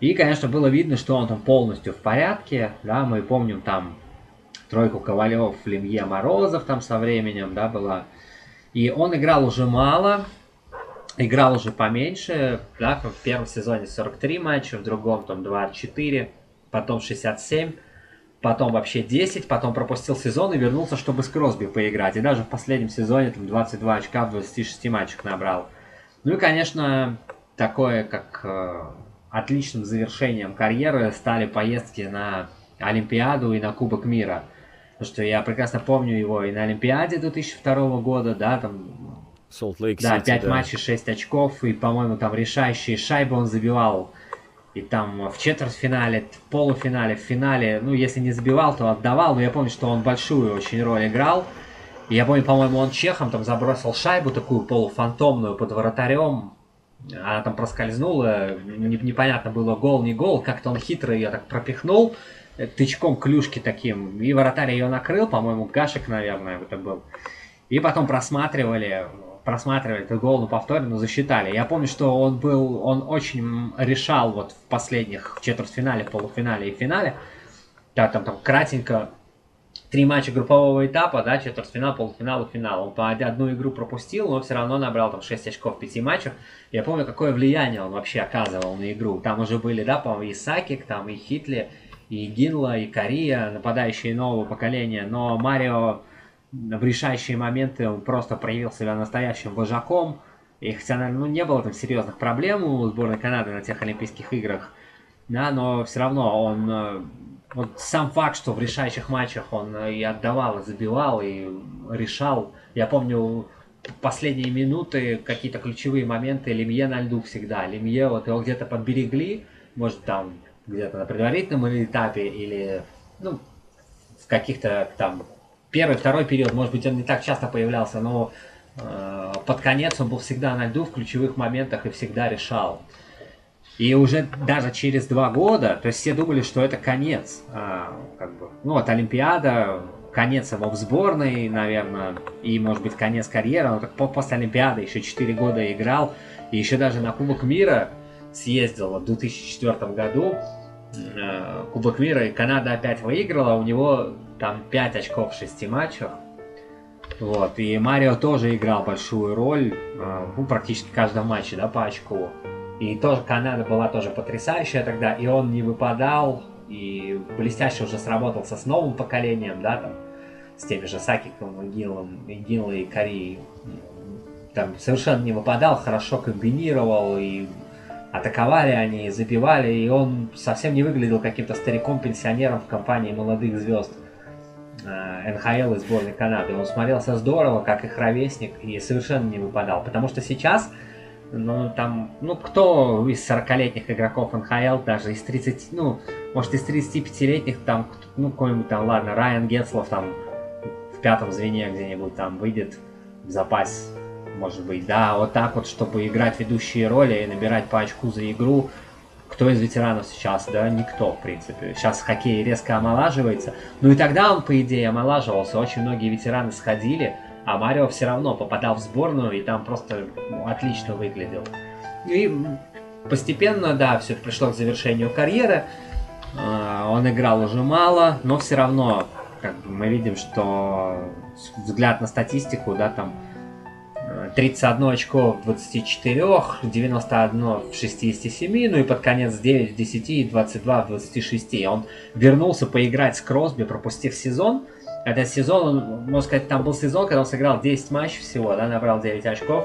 И, конечно, было видно, что он там полностью в порядке. Да, мы помним там тройку Ковалев, Лемье, Морозов там со временем, да, была. И он играл уже мало, играл уже поменьше, да, в первом сезоне 43 матча, в другом там 24, потом 67, потом вообще 10, потом пропустил сезон и вернулся, чтобы с Кросби поиграть. И даже в последнем сезоне там 22 очка в 26 матчах набрал. Ну и, конечно, такое, как э, отличным завершением карьеры стали поездки на Олимпиаду и на Кубок мира. Потому что я прекрасно помню его и на Олимпиаде 2002 года, да, там... Солт Лейк Да, 5 да. матчей, 6 очков, и, по-моему, там решающие шайбы он забивал. И там в четвертьфинале, в полуфинале, в финале, ну, если не забивал, то отдавал. Но я помню, что он большую очень роль играл. И я помню, по-моему, он чехом там забросил шайбу такую полуфантомную под вратарем. Она там проскользнула, непонятно было гол, не гол. Как-то он хитро ее так пропихнул тычком клюшки таким. И вратарь ее накрыл, по-моему, Гашек, наверное, это был. И потом просматривали, просматривали этот гол на повторе, но засчитали. Я помню, что он был, он очень решал вот в последних, в четвертьфинале, полуфинале и финале. Да, там, там кратенько три матча группового этапа, да, четвертьфинал, полуфинал и финал. Он по одну игру пропустил, но все равно набрал там 6 очков в пяти матчах. Я помню, какое влияние он вообще оказывал на игру. Там уже были, да, по-моему, и Сакик, там и Хитли, и Гинла, и Кория, нападающие нового поколения, но Марио в решающие моменты он просто проявил себя настоящим вожаком, и хотя, ну, не было там серьезных проблем у сборной Канады на тех Олимпийских играх, да, но все равно он, э, вот сам факт, что в решающих матчах он и отдавал, и забивал, и решал, я помню, последние минуты, какие-то ключевые моменты, Лемье на льду всегда, Лемье вот его где-то подберегли, может там где-то на предварительном этапе или ну, в каких-то там первый, второй период, может быть, он не так часто появлялся, но э, под конец он был всегда на льду в ключевых моментах и всегда решал. И уже даже через два года, то есть все думали, что это конец. А, как бы, ну вот Олимпиада, конец его в сборной, наверное, и может быть конец карьеры. Он так после Олимпиады еще 4 года играл, и еще даже на Кубок мира съездил в 2004 году. Э, Кубок мира, и Канада опять выиграла, у него там 5 очков в 6 матчах. Вот, и Марио тоже играл большую роль, э, ну, практически в каждом матче, да, по очку. И тоже Канада была тоже потрясающая тогда, и он не выпадал, и блестяще уже сработался с новым поколением, да, там, с теми же Сакиком, Гиллом, Гиллой и Кори. Там совершенно не выпадал, хорошо комбинировал и Атаковали они, забивали, и он совсем не выглядел каким-то стариком-пенсионером в компании молодых звезд э, НХЛ и сборной Канады. Он смотрелся здорово, как их ровесник, и совершенно не выпадал. Потому что сейчас, ну, там, ну, кто из 40-летних игроков НХЛ, даже из 30, ну, может, из 35-летних, там, ну, какой-нибудь там, ладно, Райан Гетслов там в пятом звене где-нибудь там выйдет в запас может быть, да, вот так вот, чтобы играть ведущие роли и набирать по очку за игру. Кто из ветеранов сейчас? Да, никто, в принципе. Сейчас хоккей резко омолаживается. Ну и тогда он, по идее, омолаживался. Очень многие ветераны сходили, а Марио все равно попадал в сборную и там просто ну, отлично выглядел. И постепенно, да, все пришло к завершению карьеры. А, он играл уже мало, но все равно, как бы мы видим, что взгляд на статистику, да, там 31 очко в 24, 91 в 67, ну и под конец 9 в 10 и 22 в 26. Он вернулся поиграть с Кросби, пропустив сезон. Этот сезон, можно сказать, там был сезон, когда он сыграл 10 матчей всего, да, набрал 9 очков.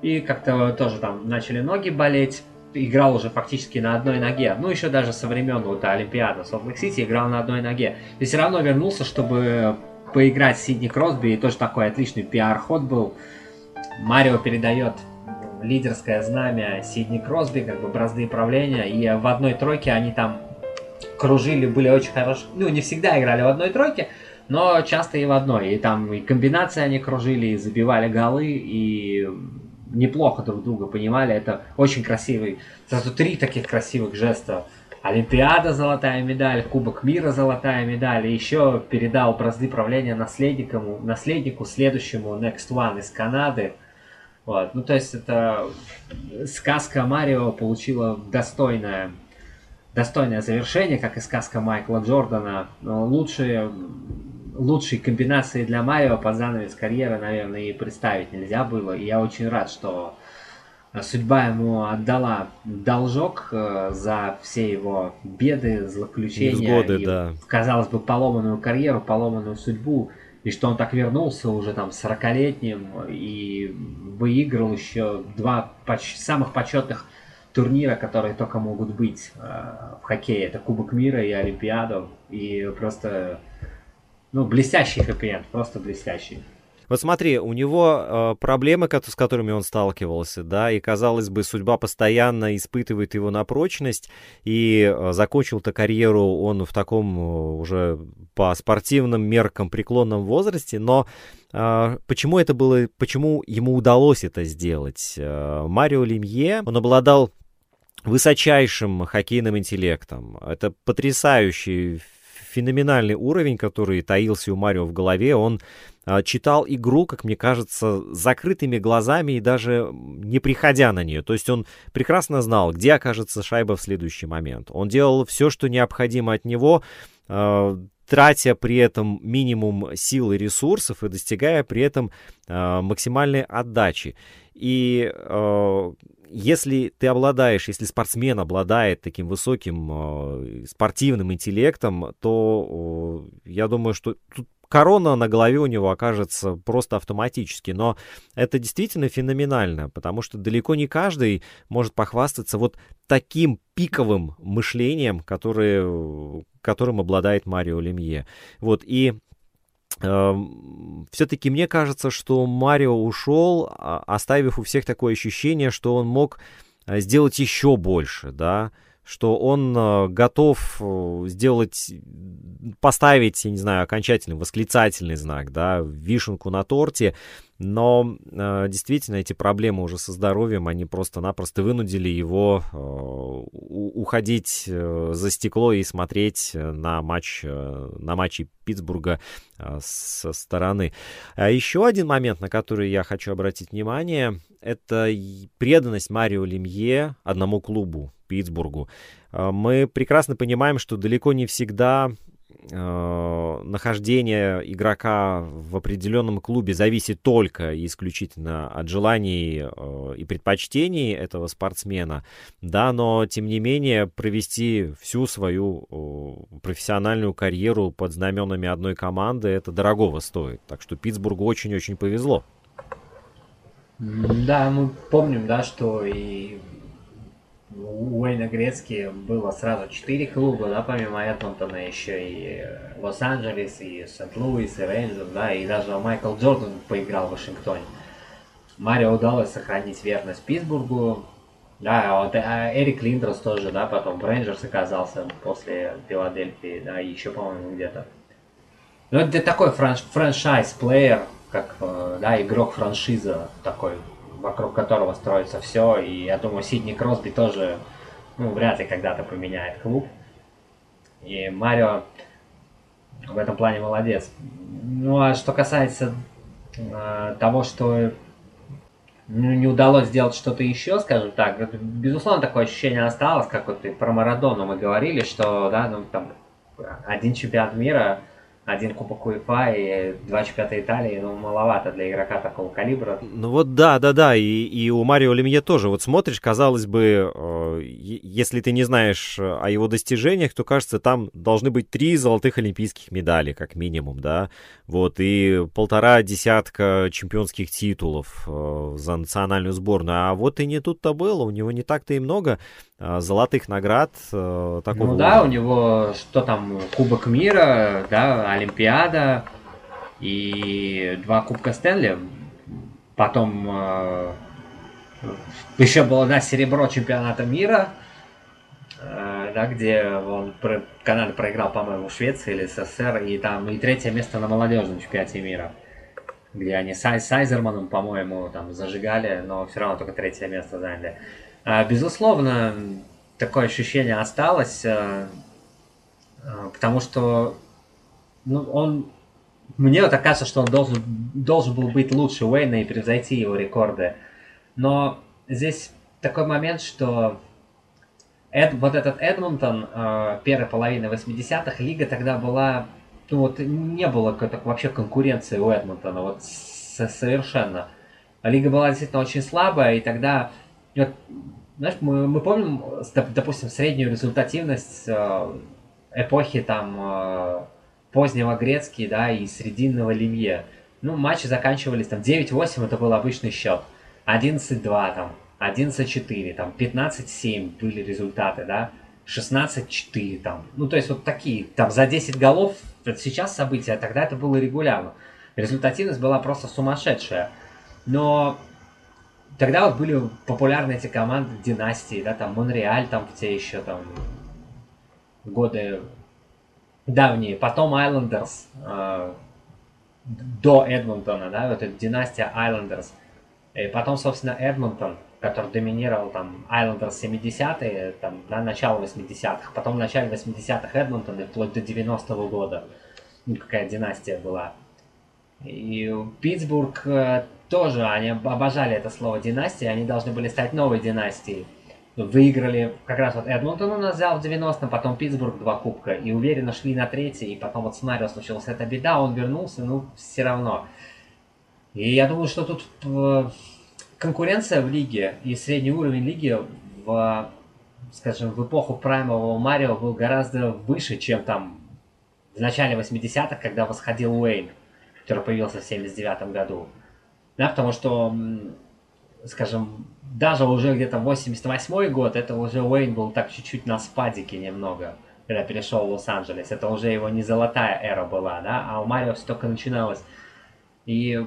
И как-то тоже там начали ноги болеть. играл уже фактически на одной ноге. Ну, еще даже со времен вот Олимпиады в Солт-Лейк-Сити играл на одной ноге. И все равно вернулся, чтобы поиграть Сидни Кросби, и тоже такой отличный пиар-ход был. Марио передает лидерское знамя Сидни Кросби, как бы бразды правления, и в одной тройке они там кружили, были очень хорошие, ну, не всегда играли в одной тройке, но часто и в одной. И там и комбинации они кружили, и забивали голы, и неплохо друг друга понимали. Это очень красивый. Сразу три таких красивых жеста. Олимпиада золотая медаль, Кубок мира золотая медаль. И еще передал бразды правления наследнику, наследнику следующему Next One из Канады. Вот. Ну, то есть это сказка Марио получила достойное, достойное завершение, как и сказка Майкла Джордана. Лучшие лучшей комбинации для Марио под занавес карьеры, наверное, и представить нельзя было. И я очень рад, что судьба ему отдала должок э, за все его беды, злоключения. Невзгоды, и, да. Казалось бы, поломанную карьеру, поломанную судьбу. И что он так вернулся уже там 40-летним и выиграл еще два поч- самых почетных турнира, которые только могут быть э, в хоккее. Это Кубок мира и Олимпиаду. И просто ну, блестящий хэппи просто блестящий. Вот смотри, у него э, проблемы, с которыми он сталкивался, да, и, казалось бы, судьба постоянно испытывает его на прочность, и э, закончил-то карьеру он в таком э, уже по спортивным меркам преклонном возрасте, но э, почему это было, почему ему удалось это сделать? Э, Марио Лемье, он обладал высочайшим хоккейным интеллектом. Это потрясающий феноменальный уровень, который таился у Марио в голове. Он а, читал игру, как мне кажется, закрытыми глазами и даже не приходя на нее. То есть он прекрасно знал, где окажется шайба в следующий момент. Он делал все, что необходимо от него, а, тратя при этом минимум сил и ресурсов и достигая при этом а, максимальной отдачи. И если ты обладаешь, если спортсмен обладает таким высоким э, спортивным интеллектом, то э, я думаю, что тут корона на голове у него окажется просто автоматически. Но это действительно феноменально, потому что далеко не каждый может похвастаться вот таким пиковым мышлением, который, которым обладает Марио Лемье. Вот, и все-таки мне кажется, что Марио ушел, а, оставив у всех такое ощущение, что он мог э, сделать еще больше, да, что он э, готов э, сделать, поставить, я не знаю, окончательный восклицательный знак, да, вишенку на торте, но э, действительно эти проблемы уже со здоровьем, они просто-напросто вынудили его э, уходить э, за стекло и смотреть на матч, э, на матчи Питтсбурга э, со стороны. А еще один момент, на который я хочу обратить внимание, это преданность Марио Лемье одному клубу, Питтсбургу. Э, мы прекрасно понимаем, что далеко не всегда э, нахождение игрока в определенном клубе зависит только и исключительно от желаний э, и предпочтений этого спортсмена, да, но тем не менее провести всю свою э, профессиональную карьеру под знаменами одной команды это дорогого стоит. Так что Питтсбургу очень-очень повезло. Да, мы помним, да, что и у Уэйна Грецки было сразу четыре клуба, да, помимо Эдмонтона еще и э, Лос-Анджелес, и Сент-Луис, и Рейнджерс, да, и даже Майкл Джордан поиграл в Вашингтоне. Марио удалось сохранить верность Питтсбургу, да, вот а Эрик Линдрос тоже, да, потом в Рейнджерс оказался после Филадельфии, да, еще, по-моему, где-то. Ну, это такой франш франшайз-плеер, как, э, да, игрок франшиза такой, вокруг которого строится все. И я думаю, Сидни Кросби тоже, ну, вряд ли когда-то поменяет клуб. И Марио в этом плане молодец. Ну, а что касается э, того, что ну, не удалось сделать что-то еще, скажем так, безусловно, такое ощущение осталось, как вот и про Марадону мы говорили, что, да, ну, там, один чемпионат мира один кубок УЕФА и два чемпионата Италии, ну, маловато для игрока такого калибра. Ну вот да, да, да, и, и у Марио Лемье тоже. Вот смотришь, казалось бы, э, если ты не знаешь о его достижениях, то кажется, там должны быть три золотых олимпийских медали, как минимум, да, вот, и полтора десятка чемпионских титулов э, за национальную сборную. А вот и не тут-то было, у него не так-то и много э, золотых наград э, такого. Ну да, у него что там, Кубок мира, да, Олимпиада и два Кубка Стэнли. Потом э, еще было, да, серебро чемпионата мира, э, да, где он про, Канада проиграл, по-моему, Швеции или СССР, и там и третье место на молодежном чемпионате мира, где они с Айзерманом, по-моему, там зажигали, но все равно только третье место заняли. Э, безусловно, такое ощущение осталось, э, э, потому что ну, он мне вот кажется, что он должен, должен был быть лучше Уэйна и превзойти его рекорды. Но здесь такой момент, что Эд, вот этот Эдмонтон, э, первой половины 80-х, лига тогда была, ну вот не было какой-то вообще конкуренции у Эдмонтона, вот совершенно. Лига была действительно очень слабая, и тогда, вот, знаешь, мы, мы помним, допустим, среднюю результативность э, эпохи там э, позднего Грецкий, да, и срединного Лемье. Ну, матчи заканчивались там 9-8, это был обычный счет. 11-2, там, 11-4, там, 15-7 были результаты, да, 16-4, там. Ну, то есть вот такие, там, за 10 голов, это сейчас события, а тогда это было регулярно. Результативность была просто сумасшедшая. Но тогда вот были популярны эти команды династии, да, там, Монреаль, там, те еще, там, годы давние. Потом Айлендерс э, до Эдмонтона, да, вот эта династия Айлендерс. И потом, собственно, Эдмонтон, который доминировал там Айлендерс 70-е, там, да, начало 80-х. Потом в начале 80-х Эдмонтон и вплоть до 90-го года. Ну, какая династия была. И Питтсбург э, тоже, они обожали это слово династия, они должны были стать новой династией выиграли, как раз вот Эдмонтон у нас взял в 90-м, потом Питтсбург два кубка, и уверенно шли на третий, и потом вот с Марио случилась эта беда, он вернулся, ну, все равно. И я думаю, что тут э, конкуренция в лиге и средний уровень лиги в, скажем, в эпоху праймового Марио был гораздо выше, чем там в начале 80-х, когда восходил Уэйн, который появился в 79 году. Да, потому что, скажем, даже уже где-то 88 год, это уже Уэйн был так чуть-чуть на спадике немного, когда перешел в Лос-Анджелес. Это уже его не золотая эра была, да, а у Марио все только начиналось. И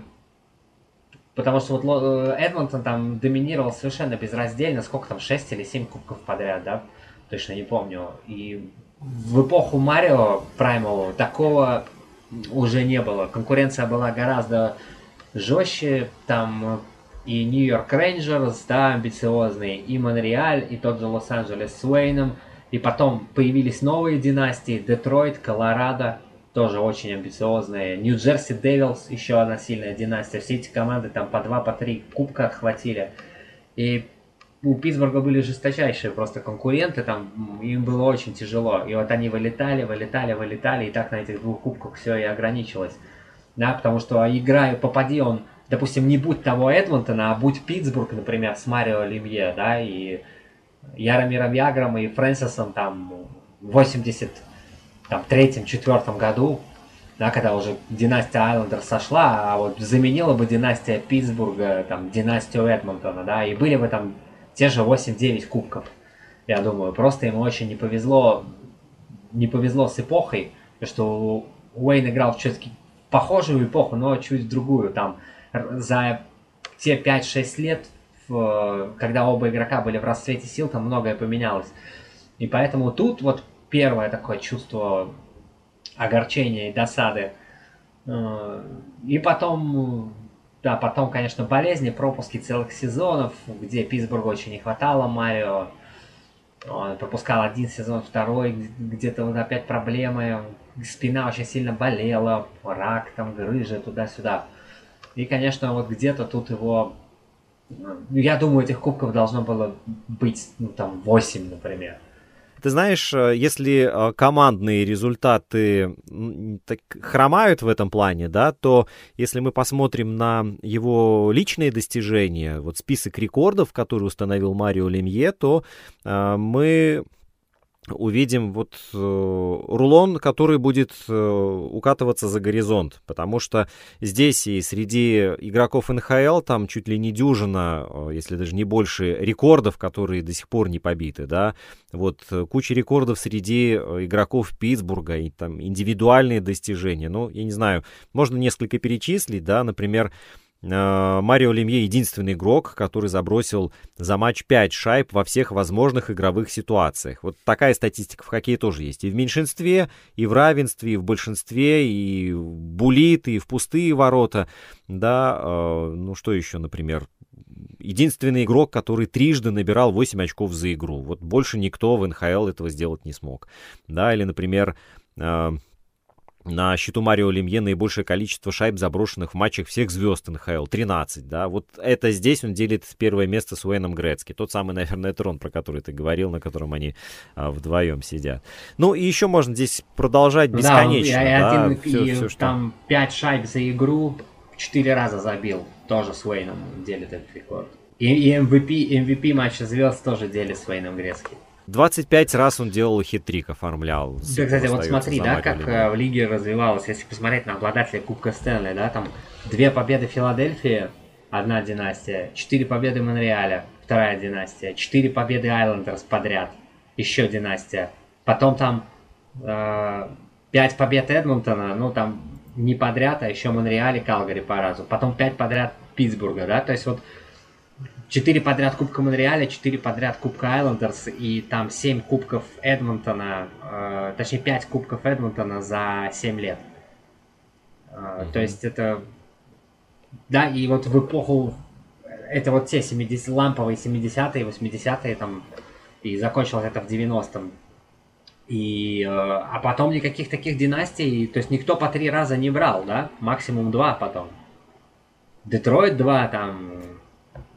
потому что вот э, Эдмонтон там доминировал совершенно безраздельно, сколько там, 6 или 7 кубков подряд, да, точно не помню. И в эпоху Марио Праймового такого уже не было. Конкуренция была гораздо жестче, там и Нью-Йорк Рейнджерс, да, амбициозные, и Монреаль, и тот же Лос-Анджелес с Уэйном, и потом появились новые династии, Детройт, Колорадо, тоже очень амбициозные, Нью-Джерси Девилс, еще одна сильная династия, все эти команды там по два, по три кубка отхватили, и у Питтсбурга были жесточайшие просто конкуренты, там им было очень тяжело, и вот они вылетали, вылетали, вылетали, и так на этих двух кубках все и ограничилось, да, потому что играя, попади он допустим, не будь того Эдмонтона, а будь Питтсбург, например, с Марио Лемье, да, и Яромиром Ягром и Фрэнсисом там в 83-4 году, да, когда уже династия Айлендер сошла, а вот заменила бы династия Питтсбурга, там, династию Эдмонтона, да, и были бы там те же 8-9 кубков, я думаю. Просто ему очень не повезло, не повезло с эпохой, что Уэйн играл в все-таки похожую эпоху, но чуть другую, там, за те 5-6 лет, когда оба игрока были в расцвете сил, там многое поменялось. И поэтому тут вот первое такое чувство огорчения и досады. Э, и потом, да, потом, конечно, болезни, пропуски целых сезонов, где Питтсбургу очень не хватало Марио. Он пропускал один сезон, второй, где-то вот опять проблемы, спина очень сильно болела, рак там, грыжа туда-сюда. И, конечно, вот где-то тут его... Ну, я думаю, этих кубков должно было быть, ну, там, 8, например. Ты знаешь, э, если э, командные результаты так, хромают в этом плане, да, то если мы посмотрим на его личные достижения, вот список рекордов, который установил Марио Лемье, то э, мы увидим вот э, рулон, который будет э, укатываться за горизонт, потому что здесь и среди игроков НХЛ там чуть ли не дюжина, э, если даже не больше, рекордов, которые до сих пор не побиты, да, вот э, куча рекордов среди э, игроков Питтсбурга и там индивидуальные достижения, ну, я не знаю, можно несколько перечислить, да, например, Марио Лемье единственный игрок, который забросил за матч 5 шайб во всех возможных игровых ситуациях. Вот такая статистика в хоккее тоже есть. И в меньшинстве, и в равенстве, и в большинстве, и булит, и в пустые ворота. Да, э, ну что еще, например, единственный игрок, который трижды набирал 8 очков за игру. Вот больше никто в НХЛ этого сделать не смог. Да, или, например, э, на счету Марио Лемье наибольшее количество шайб, заброшенных в матчах всех звезд НХЛ, 13, да, вот это здесь он делит первое место с Уэйном Грецки, тот самый, наверное, трон, про который ты говорил, на котором они а, вдвоем сидят. Ну, и еще можно здесь продолжать бесконечно, да, да, один, все, и все, что... там 5 шайб за игру, 4 раза забил, тоже с Уэйном делит этот рекорд. И, и MVP, MVP матча звезд тоже делит с Уэйном Грецки. 25 раз он делал хитрик, оформлял. Да, кстати, вот смотри, да, как э, в лиге развивалось, если посмотреть на обладателя Кубка Стэнли, да, там две победы Филадельфии, одна династия, четыре победы Монреаля, вторая династия, четыре победы Айлендерс подряд, еще династия. Потом там э, пять побед Эдмонтона, ну там не подряд, а еще Монреаль и Калгари по разу. Потом пять подряд Питтсбурга, да, то есть вот 4 подряд Кубка Монреаля, 4 подряд Кубка Айлендерс и там 7 Кубков Эдмонтона, э, точнее 5 Кубков Эдмонтона за 7 лет. Э, mm-hmm. То есть это... Да, и вот в эпоху... Это вот те 70, ламповые 70-е, 80-е там, и закончилось это в 90-м. И, э, а потом никаких таких династий, то есть никто по три раза не брал, да? Максимум два потом. Детройт два, там,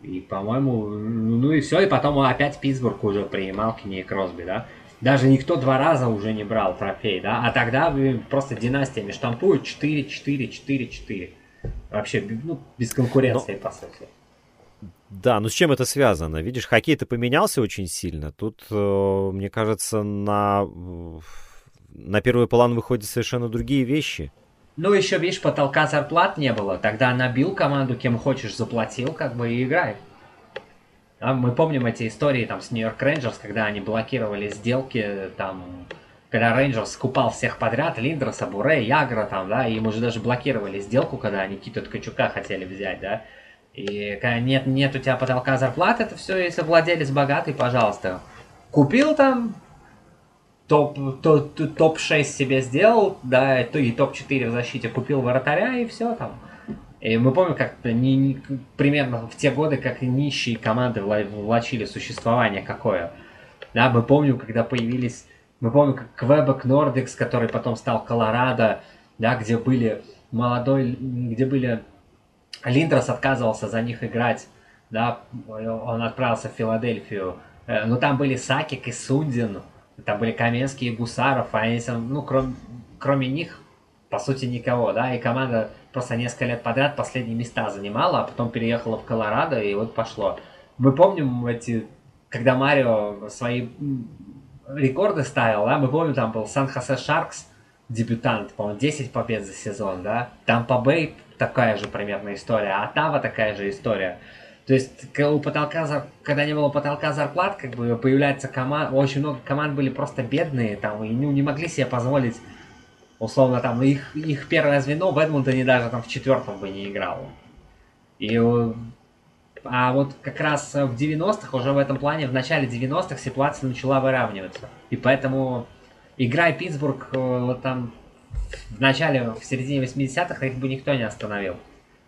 и, по-моему, ну и все, и потом опять Питтсбург уже при Малкине и Кросби, да. Даже никто два раза уже не брал трофей, да, а тогда просто династиями штампуют 4, 4, 4, 4. Вообще, ну, без конкуренции, Но... по сути. Да, ну с чем это связано? Видишь, хоккей-то поменялся очень сильно. Тут, э, мне кажется, на, на первый план выходят совершенно другие вещи. Ну, еще, видишь, потолка зарплат не было. Тогда набил команду, кем хочешь, заплатил, как бы и играй. А мы помним эти истории там с Нью-Йорк Рейнджерс, когда они блокировали сделки, там, когда Рейнджерс скупал всех подряд, Линдроса, Буре, Ягра, там, да, и мы же даже блокировали сделку, когда они Никиту Ткачука хотели взять, да. И когда нет, нет у тебя потолка зарплат, это все, если владелец богатый, пожалуйста. Купил там, топ, топ, топ-6 себе сделал, да, и топ-4 в защите купил вратаря, и все там. И мы помним, как не, не, примерно в те годы, как нищие команды влачили существование какое. Да, мы помним, когда появились, мы помним, как Квебек Нордикс, который потом стал Колорадо, да, где были молодой, где были Линдрос отказывался за них играть, да, он отправился в Филадельфию, э, но там были Сакик и Сундин, там были Каменский и Гусаров, а они, ну, кроме, кроме них, по сути, никого, да, и команда просто несколько лет подряд последние места занимала, а потом переехала в Колорадо, и вот пошло. Мы помним эти, когда Марио свои рекорды ставил, да, мы помним, там был Сан-Хосе Шаркс, дебютант, по-моему, 10 побед за сезон, да, там по Бэй такая же примерно история, а Тава такая же история. То есть у потолка, когда не было потолка зарплат, как бы появляется команда, очень много команд были просто бедные, там, и ну, не могли себе позволить, условно, там, их, их первое звено в Эдмонтоне даже там в четвертом бы не играло. И, а вот как раз в 90-х, уже в этом плане, в начале 90-х ситуация начала выравниваться. И поэтому, играя Питтсбург, э, вот там, в начале, в середине 80-х, их бы никто не остановил.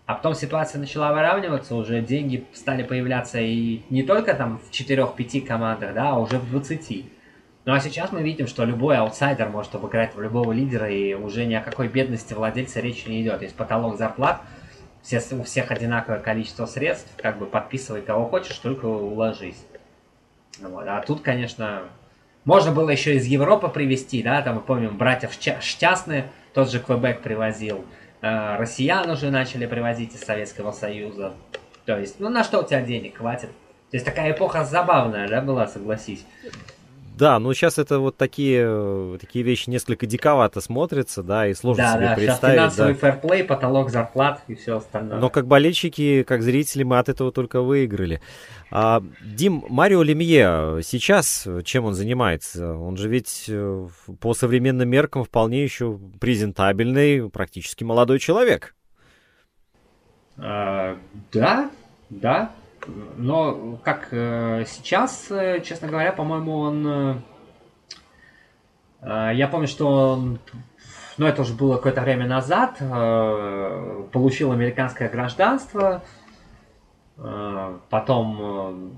А потом ситуация начала выравниваться, уже деньги стали появляться и не только там в 4-5 командах, да, а уже в 20. Ну а сейчас мы видим, что любой аутсайдер может обыграть в любого лидера, и уже ни о какой бедности владельца речи не идет. Есть потолок зарплат, все, у всех одинаковое количество средств, как бы подписывай кого хочешь, только уложись. Вот. А тут, конечно, Можно было еще из Европы привезти, да, там мы помним братьев Штясны, тот же Квебек привозил. Э, россиян уже начали привозить из Советского Союза. То есть, ну на что у тебя денег хватит? То есть такая эпоха забавная, да, была, согласись. Да, ну сейчас это вот такие, такие вещи несколько диковато смотрятся, да, и сложно да, себе да, представить. Сейчас финансовый да. фэрплей, потолок зарплат и все остальное. Но как болельщики, как зрители мы от этого только выиграли. А, Дим, Марио Лемье сейчас чем он занимается? Он же ведь э, по современным меркам вполне еще презентабельный, практически молодой человек. А, да, да, но как э, сейчас, э, честно говоря, по-моему, он... Э, я помню, что он, ну это уже было какое-то время назад, получил американское гражданство, потом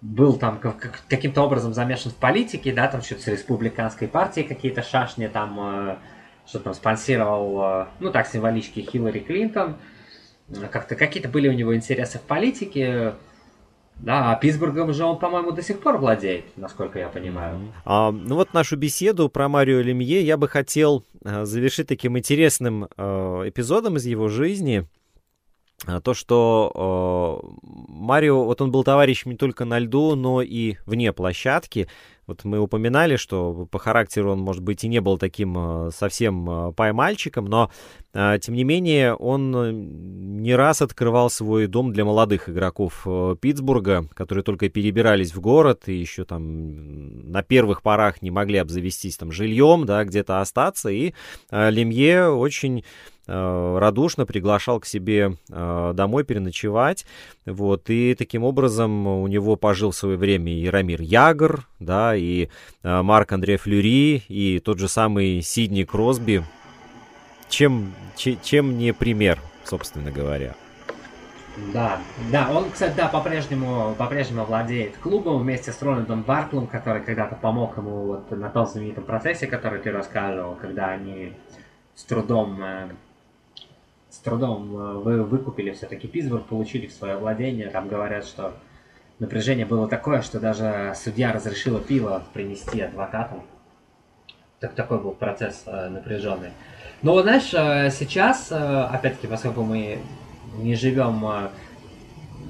был там как, каким-то образом замешан в политике, да, там что-то с республиканской партией какие-то шашни, там что там спонсировал, ну так символически Хиллари Клинтон. Э, как-то какие-то были у него интересы в политике. Да, а Питтсбургом же он, по-моему, до сих пор владеет, насколько я понимаю. А, ну вот нашу беседу про Марио Лемье я бы хотел а, завершить таким интересным а, эпизодом из его жизни. А, то, что э, Марио, вот он был товарищем не только на льду, но и вне площадки. Вот мы упоминали, что по характеру он, может быть, и не был таким э, совсем э, поймальчиком, но, э, тем не менее, он не раз открывал свой дом для молодых игроков Питтсбурга, которые только перебирались в город и еще там на первых порах не могли обзавестись там жильем, да, где-то остаться. И Лемье очень радушно приглашал к себе э, домой переночевать. Вот, и таким образом у него пожил в свое время и Рамир Ягор, да, и э, Марк Андре Флюри, и тот же самый Сидни Кросби. Чем, чем не пример, собственно говоря. Да, да, он, кстати, да, по-прежнему, по-прежнему владеет клубом вместе с Рональдом Барклом, который когда-то помог ему вот на том знаменитом процессе, который ты рассказывал, когда они с трудом трудом э, вы выкупили все-таки Питтсбург, получили в свое владение. Там говорят, что напряжение было такое, что даже судья разрешила пиво принести адвокатам. Так такой был процесс э, напряженный. Но вот знаешь, э, сейчас, опять-таки, поскольку мы не живем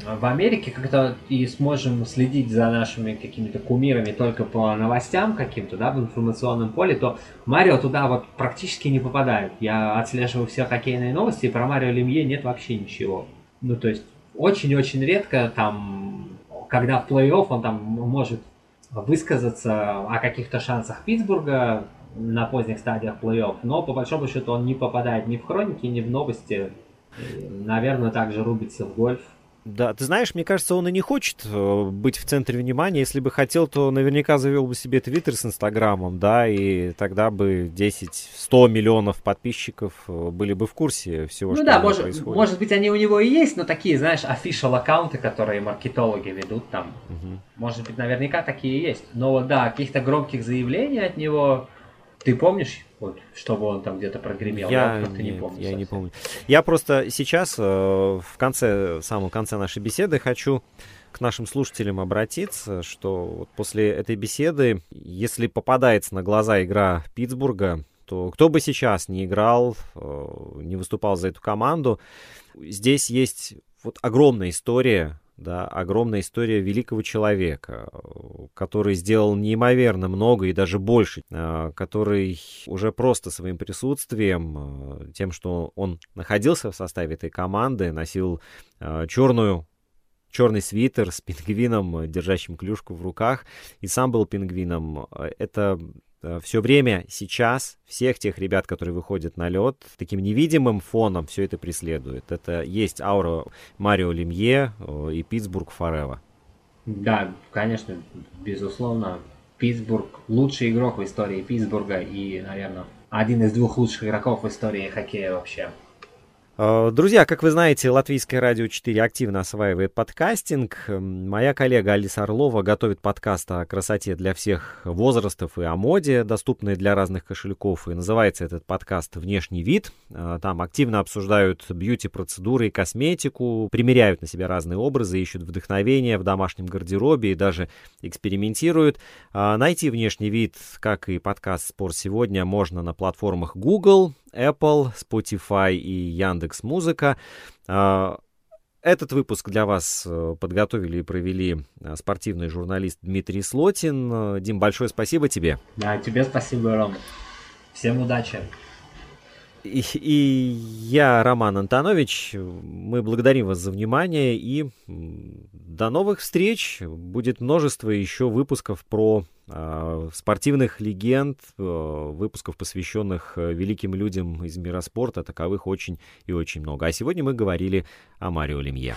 в Америке как-то и сможем следить за нашими какими-то кумирами только по новостям каким-то, да, в информационном поле, то Марио туда вот практически не попадает. Я отслеживаю все хоккейные новости, и про Марио Лемье нет вообще ничего. Ну, то есть, очень-очень редко там, когда в плей-офф он там может высказаться о каких-то шансах Питтсбурга на поздних стадиях плей-офф, но по большому счету он не попадает ни в хроники, ни в новости. Наверное, также рубится в гольф. Да, ты знаешь, мне кажется, он и не хочет э, быть в центре внимания. Если бы хотел, то наверняка завел бы себе Твиттер с Инстаграмом, да, и тогда бы 10-100 миллионов подписчиков э, были бы в курсе всего, ну, что да, может, происходит. может быть, они у него и есть, но такие, знаешь, official аккаунты, которые маркетологи ведут там. Угу. Может быть, наверняка такие есть. Но да, каких-то громких заявлений от него ты помнишь, вот, чтобы он там где-то прогремел? Я, я не помню. Я совсем. не помню. Я просто сейчас, э, в конце, в самом конце нашей беседы, хочу к нашим слушателям обратиться, что вот после этой беседы, если попадается на глаза игра Питтсбурга, то кто бы сейчас не играл, э, не выступал за эту команду, здесь есть вот огромная история да, огромная история великого человека, который сделал неимоверно много и даже больше, а, который уже просто своим присутствием, а, тем, что он находился в составе этой команды, носил черную черный свитер с пингвином, держащим клюшку в руках, и сам был пингвином. Это Э, все время сейчас всех тех ребят, которые выходят на лед, таким невидимым фоном все это преследует. Это есть аура Марио Лемье э, и Питтсбург Форева. Да, конечно, безусловно. Питтсбург лучший игрок в истории Питтсбурга и, наверное, один из двух лучших игроков в истории хоккея вообще. Э, друзья, как вы знаете, Латвийское радио 4 активно осваивает подкастинг. Моя коллега Алиса Орлова готовит подкаст о красоте для всех возрастов и о моде, доступные для разных кошельков. И называется этот подкаст «Внешний вид». Э, там активно обсуждают бьюти-процедуры и косметику, примеряют на себя разные образы, ищут вдохновение в домашнем гардеробе и даже экспериментируют. Э, найти внешний вид, как и подкаст «Спор сегодня», можно на платформах Google, Apple, Spotify и Яндекс Музыка. А, этот выпуск для вас э, подготовили и провели э, спортивный журналист Дмитрий Слотин. Дим, большое спасибо тебе. Да, тебе спасибо, Ром. Всем удачи. И, и я, Роман Антонович, мы благодарим вас за внимание и до новых встреч. Будет множество еще выпусков про э, спортивных легенд, э, выпусков, посвященных э, великим людям из мира спорта. Таковых очень и очень много. А сегодня мы говорили о Марио Лемье.